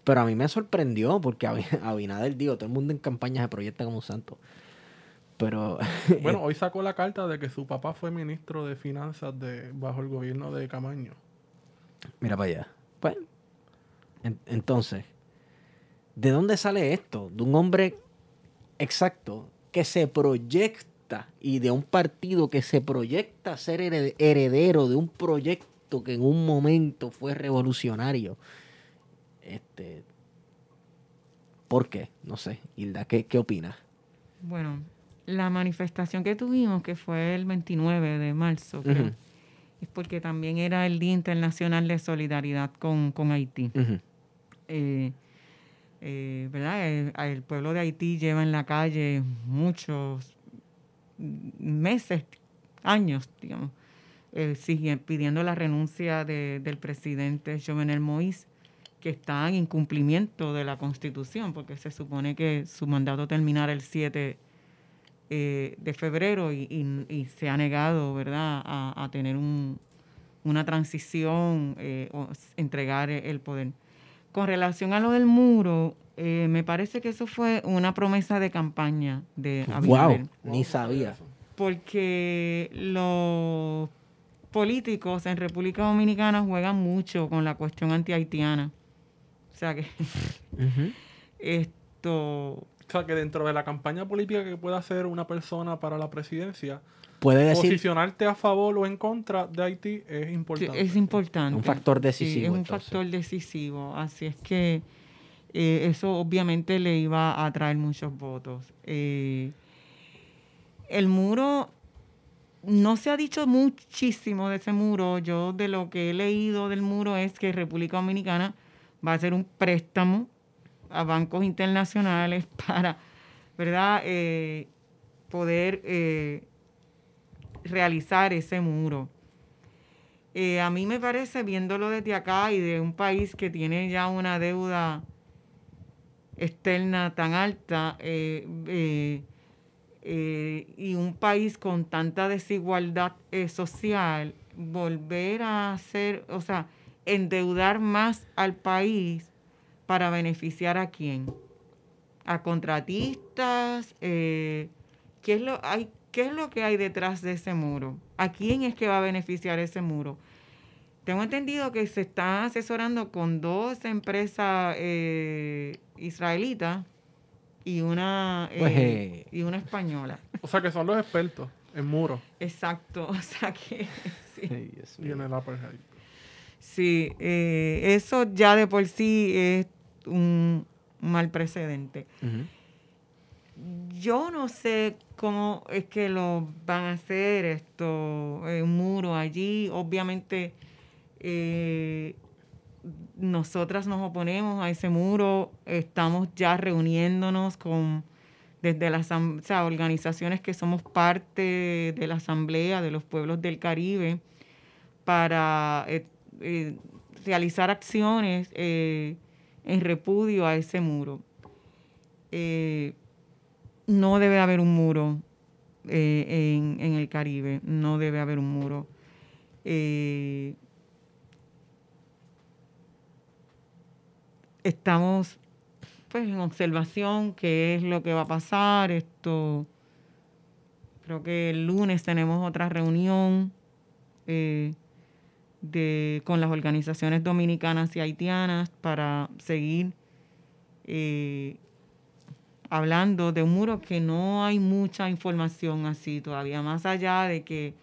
Pero a mí me sorprendió porque Abi- Abinader, digo, todo el mundo en campaña se proyecta como un santo. Pero Bueno, hoy sacó la carta de que su papá fue ministro de finanzas de, bajo el gobierno de Camaño. mira para allá. Pues, entonces, ¿de dónde sale esto? De un hombre exacto que se proyecta y de un partido que se proyecta ser hered- heredero de un proyecto que en un momento fue revolucionario. Este, ¿Por qué? No sé. Hilda, ¿qué, qué opinas? Bueno, la manifestación que tuvimos, que fue el 29 de marzo, creo, es porque también era el Día Internacional de Solidaridad con, con Haití. Eh, eh, ¿verdad? El, pueblo de Haití lleva en la calle muchos meses, años, digamos, eh, pidiendo la renuncia de- del presidente Jovenel Moïse, que está en incumplimiento de la Constitución, porque se supone que su mandato terminara el 7 eh, de febrero y, se ha negado, ¿verdad?, a, tener un- una transición, o entregar el poder. Con relación a lo del muro, eh, me parece que eso fue una promesa de campaña de Abinader. Wow, ni sabía. Porque los políticos en República Dominicana juegan mucho con la cuestión anti-haitiana. O sea que esto O sea, que dentro de la campaña política que pueda hacer una persona para la presidencia, Puede decir posicionarte a favor o en contra de Haití es importante. es importante. Un factor Sí, decisivo, es un entonces. factor decisivo. Así es que eh, eso obviamente le iba a traer muchos votos. Eh, el muro, no se ha dicho muchísimo de ese muro. Yo de lo que he leído del muro es que República Dominicana va a hacer un préstamo a bancos internacionales para, ¿verdad?, Eh, poder eh, realizar ese muro. Eh, a mí me parece, viéndolo desde acá y de un país que tiene ya una deuda externa tan alta eh, eh, y un país con tanta desigualdad social, volver a hacer, o sea, endeudar más al país para beneficiar a quién? A contratistas, ¿qué, es lo, hay, ¿qué es lo que hay detrás de ese muro? ¿A quién es que va a beneficiar ese muro? Tengo entendido que se está asesorando con dos empresas eh, israelitas y una, eh, Pues, eh. y una española. O sea, que son los expertos en muros Exacto, o sea que sí. Dios y en el apartheid. Sí, eh, eso ya de por sí es un mal precedente. Ujú. Yo no sé cómo es que lo van a hacer esto, eh, un muro allí. Obviamente, eh, nosotras nos oponemos a ese muro. Estamos ya reuniéndonos con desde las organizaciones que somos parte de la Asamblea de los Pueblos del Caribe para eh, eh, realizar acciones en repudio a ese muro. No debe haber un muro eh, en, el Caribe, no debe haber un muro. Eh, estamos pues en observación qué es lo que va a pasar. Esto creo que el lunes tenemos otra reunión eh, de, con las organizaciones dominicanas y haitianas para seguir hablando de un muro que no hay mucha información así todavía, más allá de que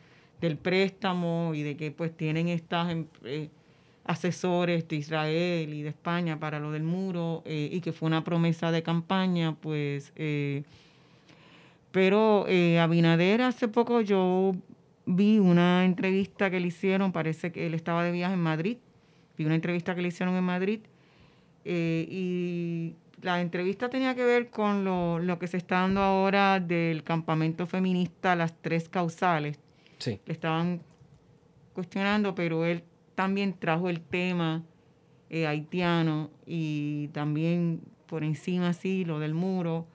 del préstamo y de que pues tienen estas em- eh, asesores de Israel y de España para lo del muro eh, y que fue una promesa de campaña, pues eh, pero eh, Abinader hace poco yo vi una entrevista que le hicieron, parece que él estaba de viaje en Madrid, vi una entrevista que le hicieron en Madrid y la entrevista tenía que ver con lo, lo que se está dando ahora del campamento feminista Las Tres Causales. Sí. Le estaban cuestionando, pero él también trajo el tema eh, haitiano y también por encima sí lo del muro.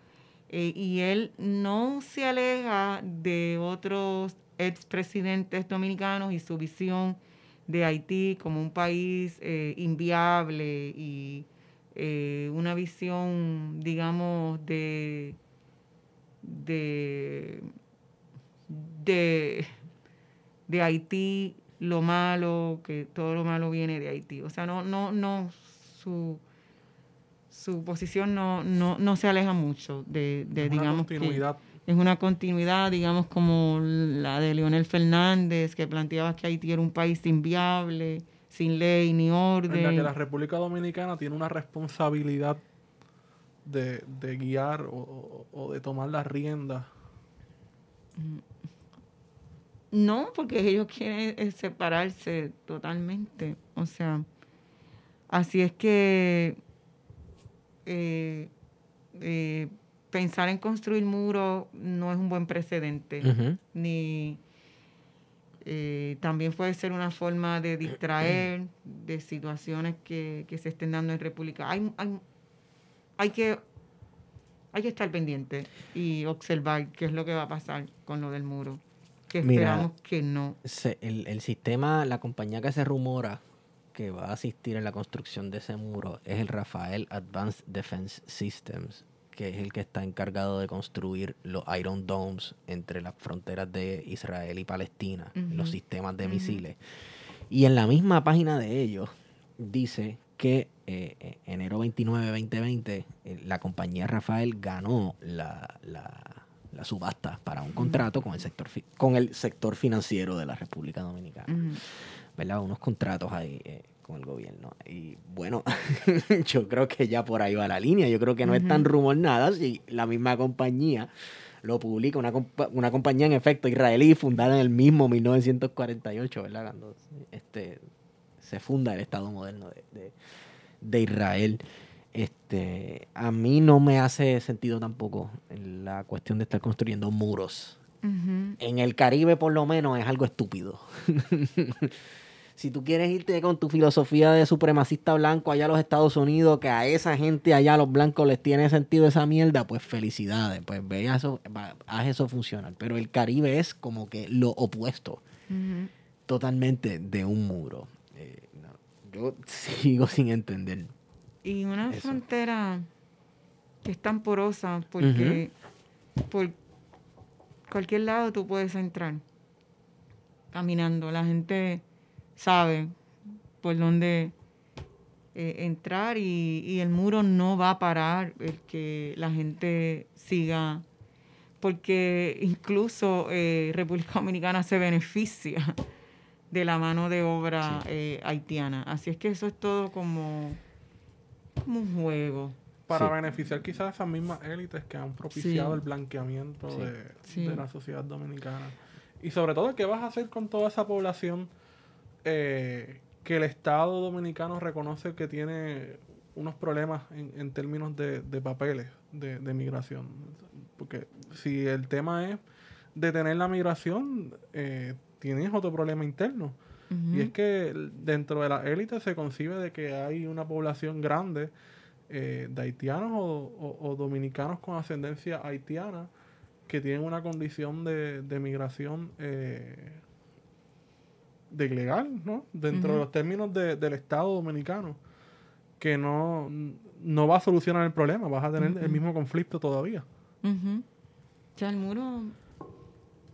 Eh, y él no se aleja de otros expresidentes dominicanos y su visión de Haití como un país eh, inviable y eh, una visión, digamos, de, de, de, de Haití, lo malo, que todo lo malo viene de Haití. O sea, no, no, no, su, su posición no, no, no se aleja mucho de, digamos, que- continuidad. es una continuidad, digamos, como la de Leonel Fernández, que planteaba que Haití era un país inviable, sin ley ni en orden. la que la República Dominicana tiene una responsabilidad de, de guiar o, o- o de tomar las riendas No, porque ellos quieren eh, separarse totalmente. O sea, así es que eh, eh, pensar en construir muros no es un buen precedente. Ni eh, también puede ser una forma de distraer de situaciones que, que se estén dando en República. Hay, hay, hay que hay que estar pendiente y observar qué es lo que va a pasar con lo del muro. Que Mira, esperamos que no. Se- el, el sistema, la compañía que se rumora que va a asistir en la construcción de ese muro es el Rafael Advanced Defense Systems, que es el que está encargado de construir los Iron Domes entre las fronteras de Israel y Palestina, los sistemas de misiles. Y en la misma página de ellos dice que eh, eh, enero 29 2020 eh, la compañía Rafael ganó la, la- la subasta para un contrato con el sector con el sector financiero de la República Dominicana. ¿verdad? Unos contratos ahí eh, con el gobierno. Y bueno, yo creo que ya por ahí va la línea. Yo creo que no es tan rumor nada si la misma compañía lo publica, una, compa- una compañía en efecto israelí fundada en el mismo 1948, ¿verdad? Cuando este, se funda el Estado moderno de, de- de Israel. Este, a mí no me hace sentido tampoco la cuestión de estar construyendo muros. En el Caribe, por lo menos, es algo estúpido. si tú quieres irte con tu filosofía de supremacista blanco allá a los Estados Unidos, que a esa gente allá, a los blancos, les tiene sentido esa mierda, pues felicidades. Pues ve eso, haz eso funcionar. Pero el Caribe es como que lo opuesto totalmente de un muro. Eh, no, yo sigo sin entender. Y una Eso. frontera que es tan porosa porque por cualquier lado tú puedes entrar caminando. La gente sabe por dónde eh, entrar y, y el muro no va a parar el que la gente siga porque incluso eh, República Dominicana se beneficia de la mano de obra Sí. eh, haitiana. Así es que eso es todo como, como un juego. Para Sí. beneficiar quizás a esas mismas élites que han propiciado Sí. el blanqueamiento Sí. de, Sí. de la sociedad dominicana. Y sobre todo, ¿qué vas a hacer con toda esa población eh, que el Estado dominicano reconoce que tiene unos problemas en, en términos de, de papeles de, de migración? Porque si el tema es detener la migración, eh, tienes otro problema interno. Y es que dentro de la élite se concibe de que hay una población grande eh, de haitianos o, o- o dominicanos con ascendencia haitiana que tienen una condición de, de migración eh, de ilegal, ¿no? Dentro de los términos de- del Estado dominicano, que no, no va a solucionar el problema, vas a tener el mismo conflicto todavía. Ujú. Ya el muro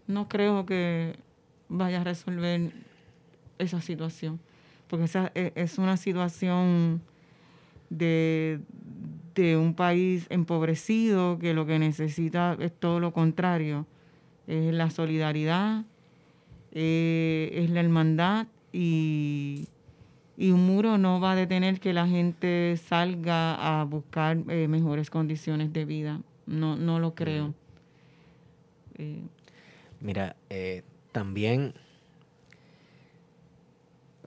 no creo que vaya a resolver esa situación, porque esa e- es una situación de, de un país empobrecido que lo que necesita es todo lo contrario, es la solidaridad, eh, es la hermandad y, y un muro no va a detener que la gente salga a buscar eh, mejores condiciones de vida. No, no lo creo. Eh, Mira, también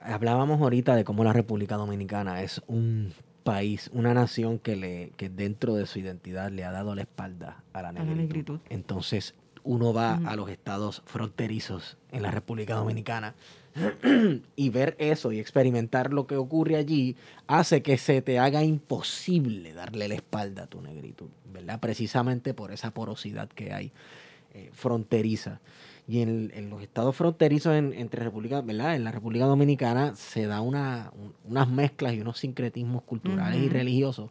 hablábamos ahorita de cómo la República Dominicana es un país, una nación que le que dentro de su identidad le ha dado la espalda a la la negritud. negritud. Entonces uno va a los estados fronterizos en la República Dominicana y ver eso y experimentar lo que ocurre allí hace que se te haga imposible darle la espalda a tu negritud, ¿verdad? Precisamente por esa porosidad que hay eh, fronteriza. Y en, en los estados fronterizos en- entre República, ¿verdad? En la República Dominicana se da una, un- unas mezclas y unos sincretismos culturales y Ujú. religiosos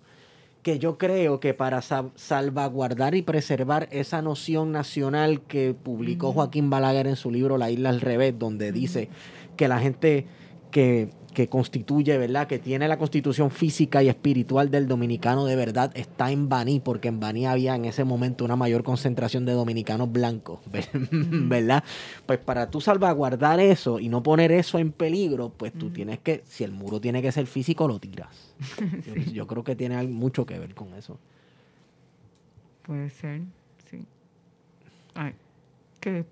que yo creo que para sa- salvaguardar y preservar esa noción nacional que publicó. Joaquín Balaguer en su libro La isla al revés, donde dice que la gente que, que constituye, ¿verdad? Que tiene la constitución física y espiritual del dominicano de verdad está en Baní, porque en Baní había en ese momento una mayor concentración de dominicanos blancos, ¿verdad? Pues para tú salvaguardar eso y no poner eso en peligro, pues tú tienes que, si el muro tiene que ser físico, lo tiras. Yo, yo creo que tiene mucho que ver con eso. Puede ser, sí. Ay, que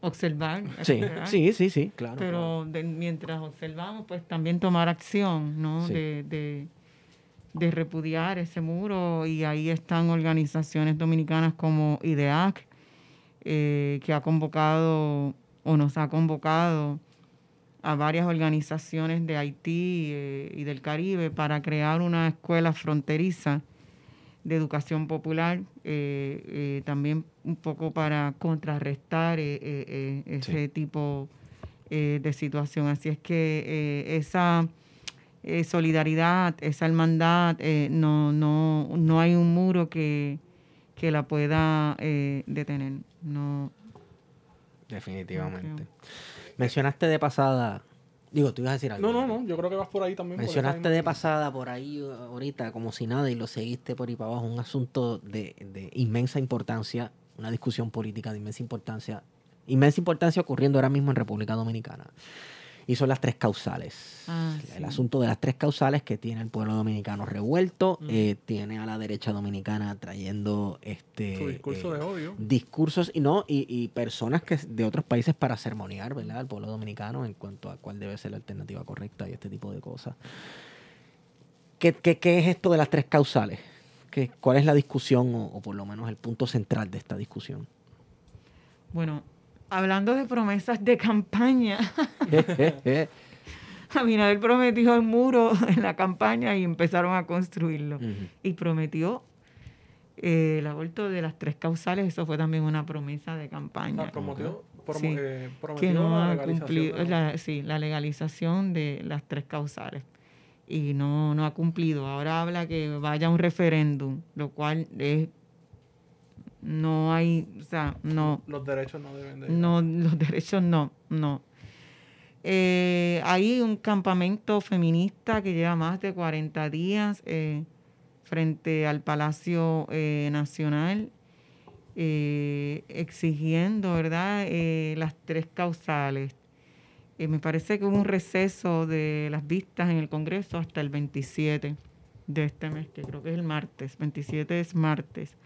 observar. Sí, sí, sí, sí, claro. Pero de- mientras observamos, pues también tomar acción, ¿no? Sí. De, de, de repudiar ese muro y ahí están organizaciones dominicanas como IDEAC, eh, que ha convocado o nos ha convocado a varias organizaciones de Haití eh, y del Caribe para crear una escuela fronteriza de educación popular, eh, eh, también un poco para contrarrestar eh, ese tipo de situación. Así es que esa solidaridad, esa hermandad, eh, no, no, no hay un muro que, que la pueda detener. No, Definitivamente. No Mencionaste de pasada. Digo, tú ibas a decir algo. No, no, no, yo creo que vas por ahí también. Mencionaste de pasada por ahí uh, ahorita, como si nada, y lo seguiste por ahí para abajo, un asunto de, de inmensa importancia, una discusión política de inmensa importancia, inmensa importancia ocurriendo ahora mismo en República Dominicana. Y son las tres causales. Ah, El sí. asunto de las tres causales que tiene el pueblo dominicano revuelto, Ujú. eh, tiene a la derecha dominicana trayendo este Su discurso eh, de odio. discursos y no y, y personas que de otros países para sermonear verdad al pueblo dominicano en cuanto a cuál debe ser la alternativa correcta y este tipo de cosas ¿qué, qué, qué es esto de las tres causales? ¿Qué, ¿cuál es la discusión o, o por lo menos el punto central de esta discusión? Bueno, hablando de promesas de campaña, Abinader prometió el muro en la campaña y empezaron a construirlo. Y prometió eh, el aborto de las tres causales, eso fue también una promesa de campaña. sea, prometió, promo- Sí. eh, que prometió no la ha legalización cumplido, de la- la, sí, la legalización de las tres causales. Y no, no ha cumplido. Ahora habla que vaya a un referéndum, lo cual es, no hay, o sea, no, Los derechos no deben de... no, los derechos no, no. Eh, hay un campamento feminista que lleva más de 40 días eh, frente al Palacio eh, Nacional eh, exigiendo, ¿verdad?, Eh, las tres causales. Me parece que hubo un receso de las vistas en el Congreso hasta el 27 de este mes, que creo que es el martes, 27 es martes.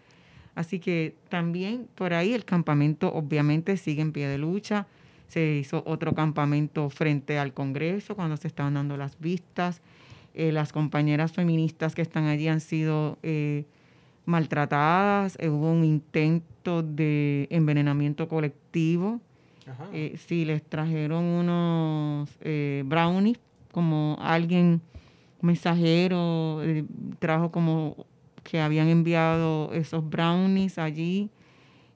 Así que también por ahí el campamento obviamente sigue en pie de lucha. Se hizo otro campamento frente al Congreso cuando se estaban dando las vistas. Eh, las compañeras feministas que están allí han sido eh, maltratadas. Eh, hubo un intento de envenenamiento colectivo. Ajá. Sí, les trajeron unos brownies, como alguien, mensajero, trajo como que habían enviado esos brownies allí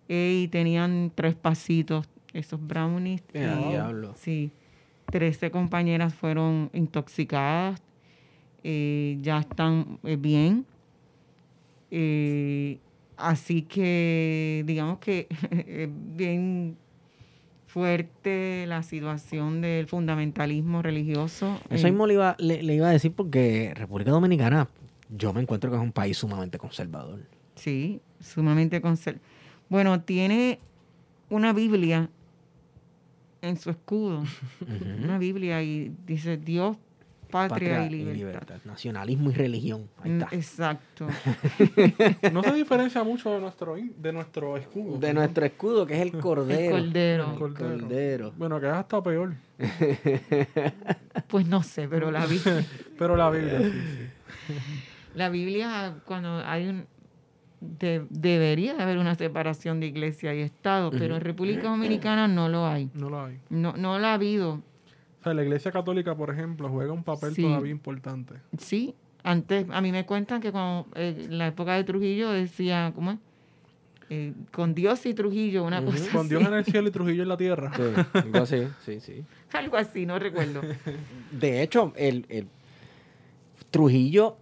eh, y tenían tres pasitos esos brownies. Y- diablo. Sí, 13 compañeras fueron intoxicadas, eh, ya están eh, bien. Eh, así que digamos que es bien fuerte la situación del fundamentalismo religioso. Eso mismo le iba, le, le iba a decir porque República Dominicana yo me encuentro que es un país sumamente conservador. Sí, sumamente conser- Bueno, tiene una Biblia en su escudo, una Biblia y dice Dios, patria, y libertad. Nacionalismo y religión. Ahí Mm, está. Exacto. No se diferencia mucho de nuestro, de nuestro escudo. De nuestro escudo, que es el cordero. El cordero. El cordero. Bueno, que es hasta peor. Pues no sé, pero la Biblia, Pero la Biblia, sí, sí. La Biblia cuando hay un de- debería de haber una separación de iglesia y Estado, pero en República Dominicana no lo hay. No lo hay. No, no la ha habido. O sea, la iglesia católica, por ejemplo, juega un papel Sí. todavía importante. Sí, antes a mí me cuentan que cuando eh, en la época de Trujillo decía, ¿cómo es? Eh, con Dios y Trujillo, una cosa Con así. Dios en el cielo y Trujillo en la tierra. Sí, algo así, sí, sí. Algo así, no recuerdo. De hecho, el, el Trujillo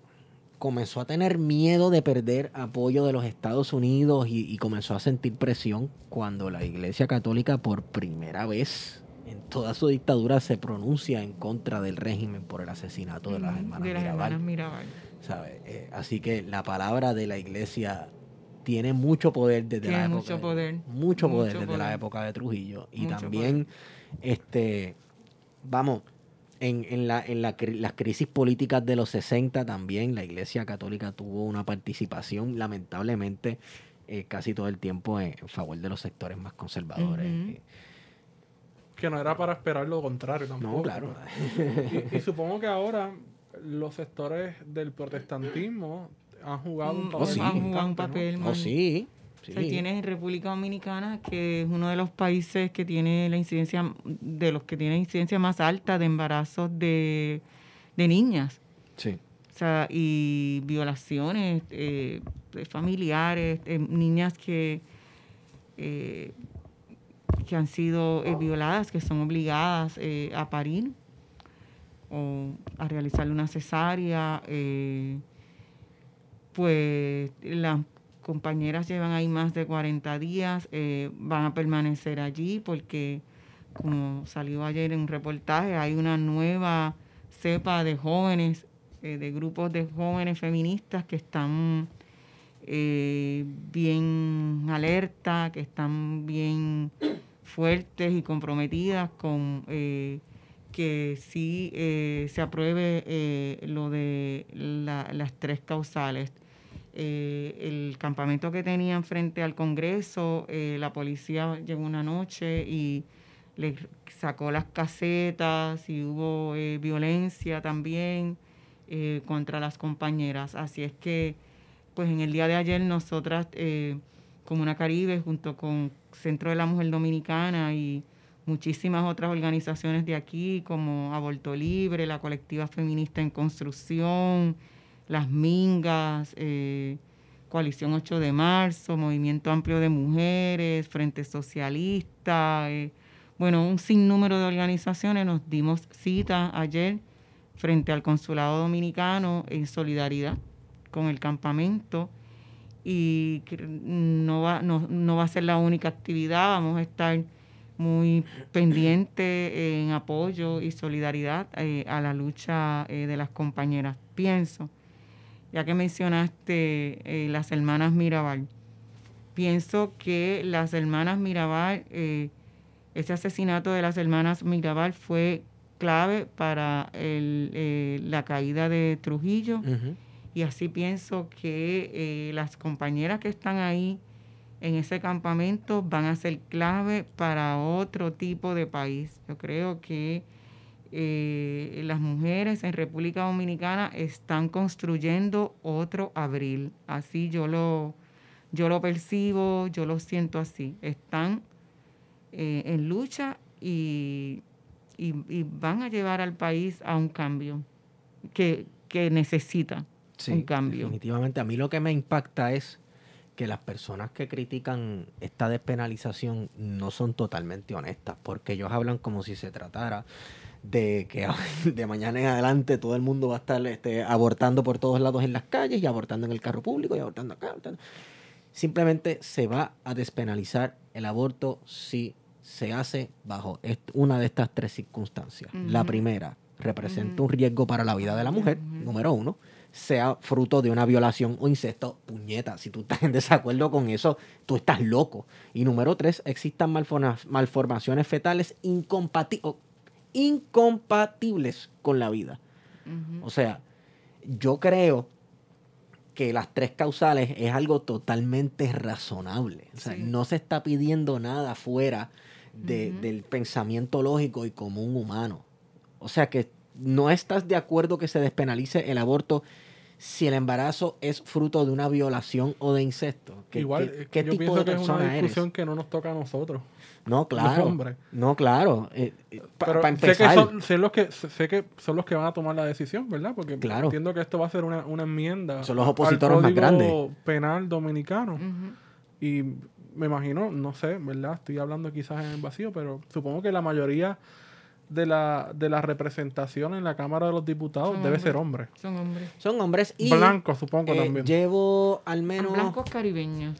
comenzó a tener miedo de perder apoyo de los Estados Unidos y, y comenzó a sentir presión cuando la Iglesia Católica por primera vez en toda su dictadura se pronuncia en contra del régimen por el asesinato de las hermanas de las Mirabal. hermanas Mirabal. ¿sabe? Eh, así que la palabra de la Iglesia tiene mucho poder desde Tiene la época mucho de- poder. mucho poder Mucho desde la época de Trujillo y Mucho también este vamos en, en, la, en la las crisis políticas de los 60 también la Iglesia Católica tuvo una participación lamentablemente eh, casi todo el tiempo en, en favor de los sectores más conservadores. Eh, Que no era para esperar lo contrario tampoco. No, claro. Y, y supongo que ahora los sectores del protestantismo han jugado un Mm, papel. sí. han jugado un importante, ¿no? papel Oh, muy- sí. O sea, tienes República Dominicana, que es uno de los países que tiene la incidencia, de los que tiene incidencia más alta de embarazos de, de niñas. Sí. O sea, y violaciones eh, familiares, eh, niñas que, eh, que han sido eh, violadas, que son obligadas a parir o a realizarle una cesárea. pues las compañeras llevan ahí más de 40 días, eh, van a permanecer allí porque, como salió ayer en un reportaje, hay una nueva cepa de jóvenes, eh, de grupos de jóvenes feministas que están eh, bien alerta, que están bien fuertes y comprometidas con que sí se apruebe lo de la- las tres causales. Eh, el campamento que tenían frente al Congreso, eh, la policía llegó una noche y le sacó las casetas y hubo eh, violencia también eh, contra las compañeras. Así es que, pues en el día de ayer nosotras, eh, Comuna Caribe, junto con Centro de la Mujer Dominicana y muchísimas otras organizaciones de aquí, como Aborto Libre, la Colectiva Feminista en Construcción, Las Mingas, eh, Coalición 8 de Marzo, Movimiento Amplio de Mujeres, Frente Socialista, eh, bueno, un sinnúmero de organizaciones nos dimos cita ayer frente al Consulado Dominicano en solidaridad con el campamento y no va, no, no va a ser la única actividad, vamos a estar muy pendientes en apoyo y solidaridad eh, a la lucha eh, de las compañeras. Pienso, ya que mencionaste eh, las hermanas Mirabal, pienso que las hermanas Mirabal, eh, ese asesinato de las hermanas Mirabal fue clave para el, eh, la caída de Trujillo. Y así pienso que eh, las compañeras que están ahí en ese campamento van a ser clave para otro tipo de país. Yo creo que eh, las mujeres en República Dominicana están construyendo otro abril. Así yo lo, yo lo percibo, yo lo siento así. Están eh, en lucha y, y- y van a llevar al país a un cambio que, que necesita Sí, un cambio. Definitivamente. A mí lo que me impacta es que las personas que critican esta despenalización no son totalmente honestas, porque ellos hablan como si se tratara de que de mañana en adelante todo el mundo va a estar este, abortando por todos lados en las calles y abortando en el carro público y abortando acá. abortando. Simplemente se va a despenalizar el aborto si se hace bajo una de estas tres circunstancias. La primera, representa un riesgo para la vida de la mujer, número uno sea fruto de una violación o incesto, puñeta, si tú estás en desacuerdo con eso, tú estás loco. Y número tres, existan malforma- malformaciones fetales incompati- o- incompatibles con la vida. O sea, yo creo que las tres causales es algo totalmente razonable. O sea, Sí. no se está pidiendo nada fuera de- del pensamiento lógico y común humano. O sea que no estás de acuerdo que se despenalice el aborto si el embarazo es fruto de una violación o de incesto. ¿Qué, Igual, qué- eh, qué yo tipo pienso de que es una persona eres? discusión que no nos toca a nosotros. No, claro. hombres. No, claro. Eh, eh, pa- Pero pa sé que, empezar, son, sé los que, sé que son los que van a tomar la decisión, ¿verdad? Porque Claro. entiendo que esto va a ser una, una enmienda. Son los al opositores más Código grandes. penal dominicano. Y me imagino, no sé, ¿verdad? Estoy hablando quizás en el vacío, pero supongo que la mayoría de la, de la representación en la Cámara de los Diputados Son debe hombres. ser hombre. Son hombres. son hombres y Blanco, supongo eh, también. llevo al menos Blancos caribeños.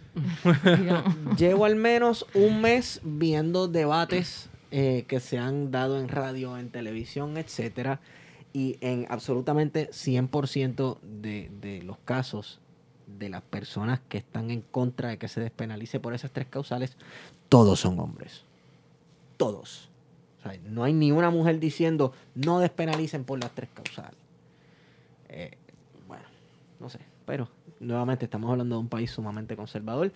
llevo al menos un mes viendo debates eh, que se han dado en radio, en televisión, etcétera, y en absolutamente 100% de, de los casos de las personas que están en contra de que se despenalice por esas tres causales, todos son hombres. Todos. No hay ni una mujer diciendo no despenalicen por las tres causales. Eh, bueno, no sé. pero nuevamente estamos hablando de un país sumamente conservador.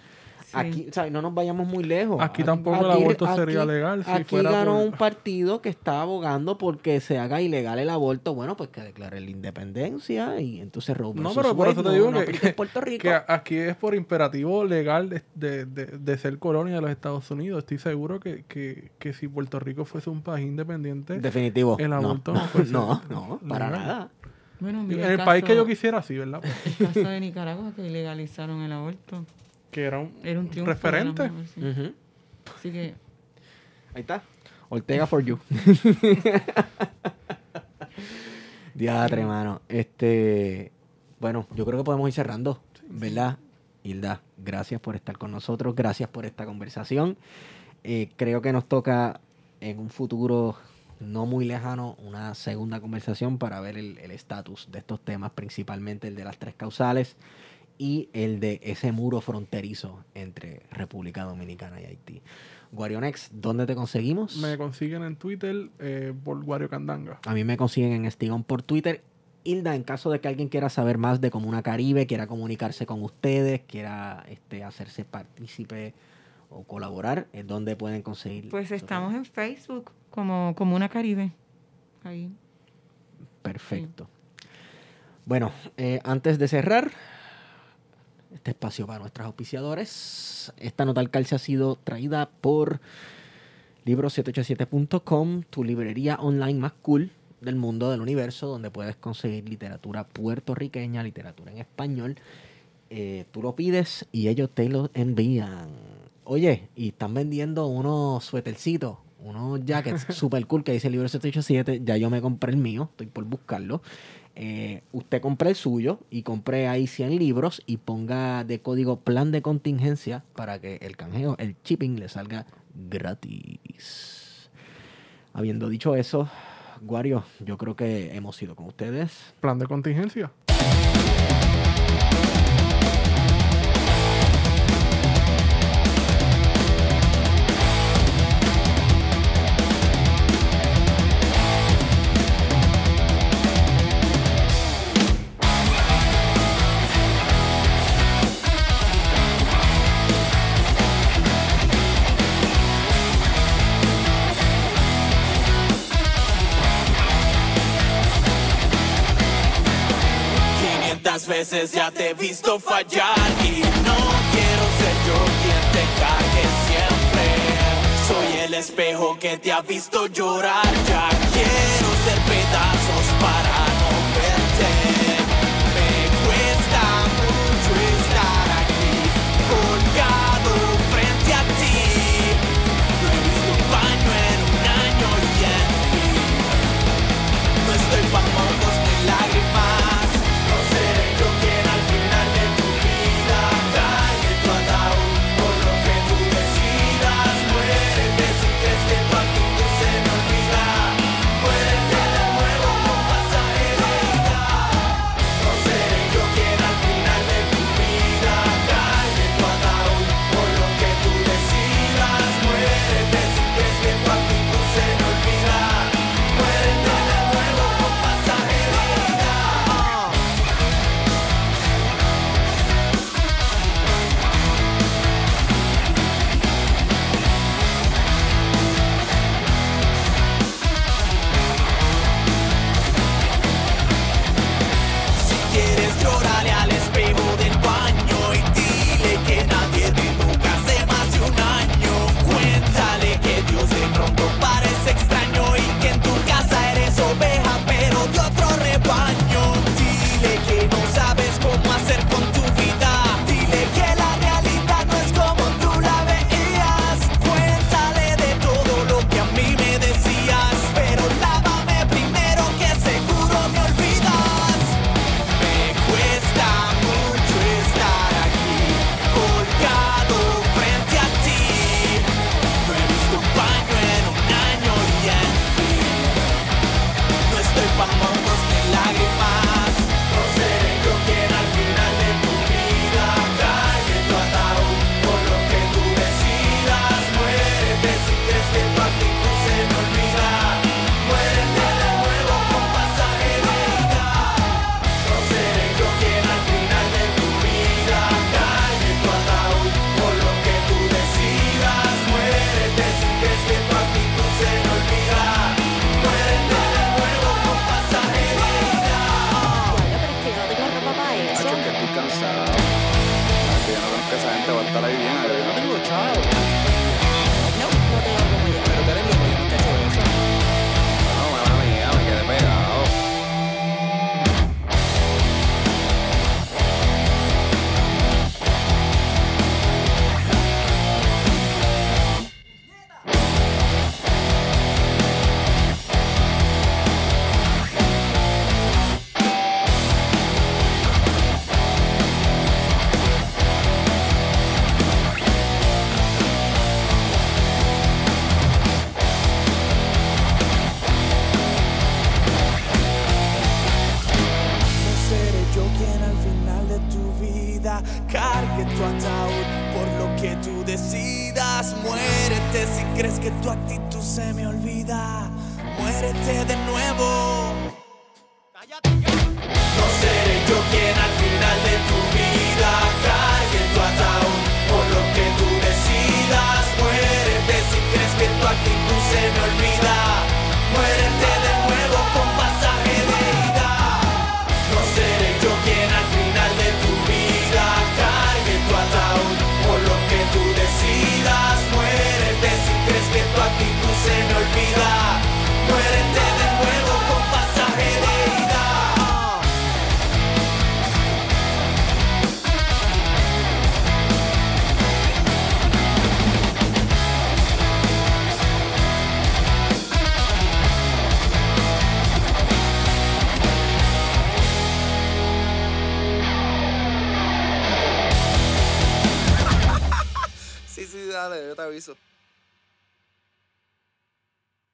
Sí. Aquí, ¿sabes? No nos vayamos muy lejos. Aquí tampoco el aborto sería legal si aquí fuera ganó por- un partido que está abogando porque se haga ilegal el aborto. Bueno, pues que declare la independencia y entonces Roe No, pero por eso te digo no que- en Puerto Rico. Que aquí es por imperativo legal de, de- de- de ser colonia de los Estados Unidos. Estoy seguro que, que, que si Puerto Rico fuese un país independiente, Definitivo. el aborto no, no fuese no, no, para legal. nada. Bueno, en el país que yo quisiera, sí, ¿verdad? El caso de Nicaragua que legalizaron el aborto. Que era un, Era un triunfo. referente. sí. Así que Ahí está. Ortega for you. Diatre, mano. Este, bueno, yo creo que podemos ir cerrando, ¿verdad? Hilda, gracias por estar con nosotros, gracias por esta conversación. Eh, creo que nos toca en un futuro no muy lejano una segunda conversación para ver el el estatus de estos temas, principalmente el de las tres causales y el de ese muro fronterizo entre República Dominicana y Haití. Guarionex, ¿dónde te conseguimos? Me consiguen en Twitter eh, por Wario Candanga. A mí me consiguen en Estigón por Twitter. Hilda, en caso de que alguien quiera saber más de Comuna Caribe, quiera comunicarse con ustedes, quiera este, hacerse partícipe o colaborar, ¿en dónde pueden conseguir? pues estamos en Facebook como Comuna Caribe. Ahí. Perfecto. Bueno, eh, antes de cerrar, este espacio para nuestros auspiciadores. Esta nota al calce ha sido traída por libro787.com, tu librería online más cool del mundo, del universo, donde puedes conseguir literatura puertorriqueña, literatura en español. Eh, tú lo pides y ellos te lo envían. Oye, y están vendiendo unos suétercitos, unos jackets super cool que dice Libro 787. Ya yo me compré el mío, estoy por buscarlo. Eh, usted compre el suyo y compre ahí 100 libros y ponga de código plan de contingencia para que el canjeo, el shipping le salga gratis. Habiendo dicho eso, Guario, yo creo que hemos ido con ustedes. Plan de contingencia. Ya te he visto fallar y no quiero ser yo quien te cague siempre. Soy el espejo que te ha visto llorar, ya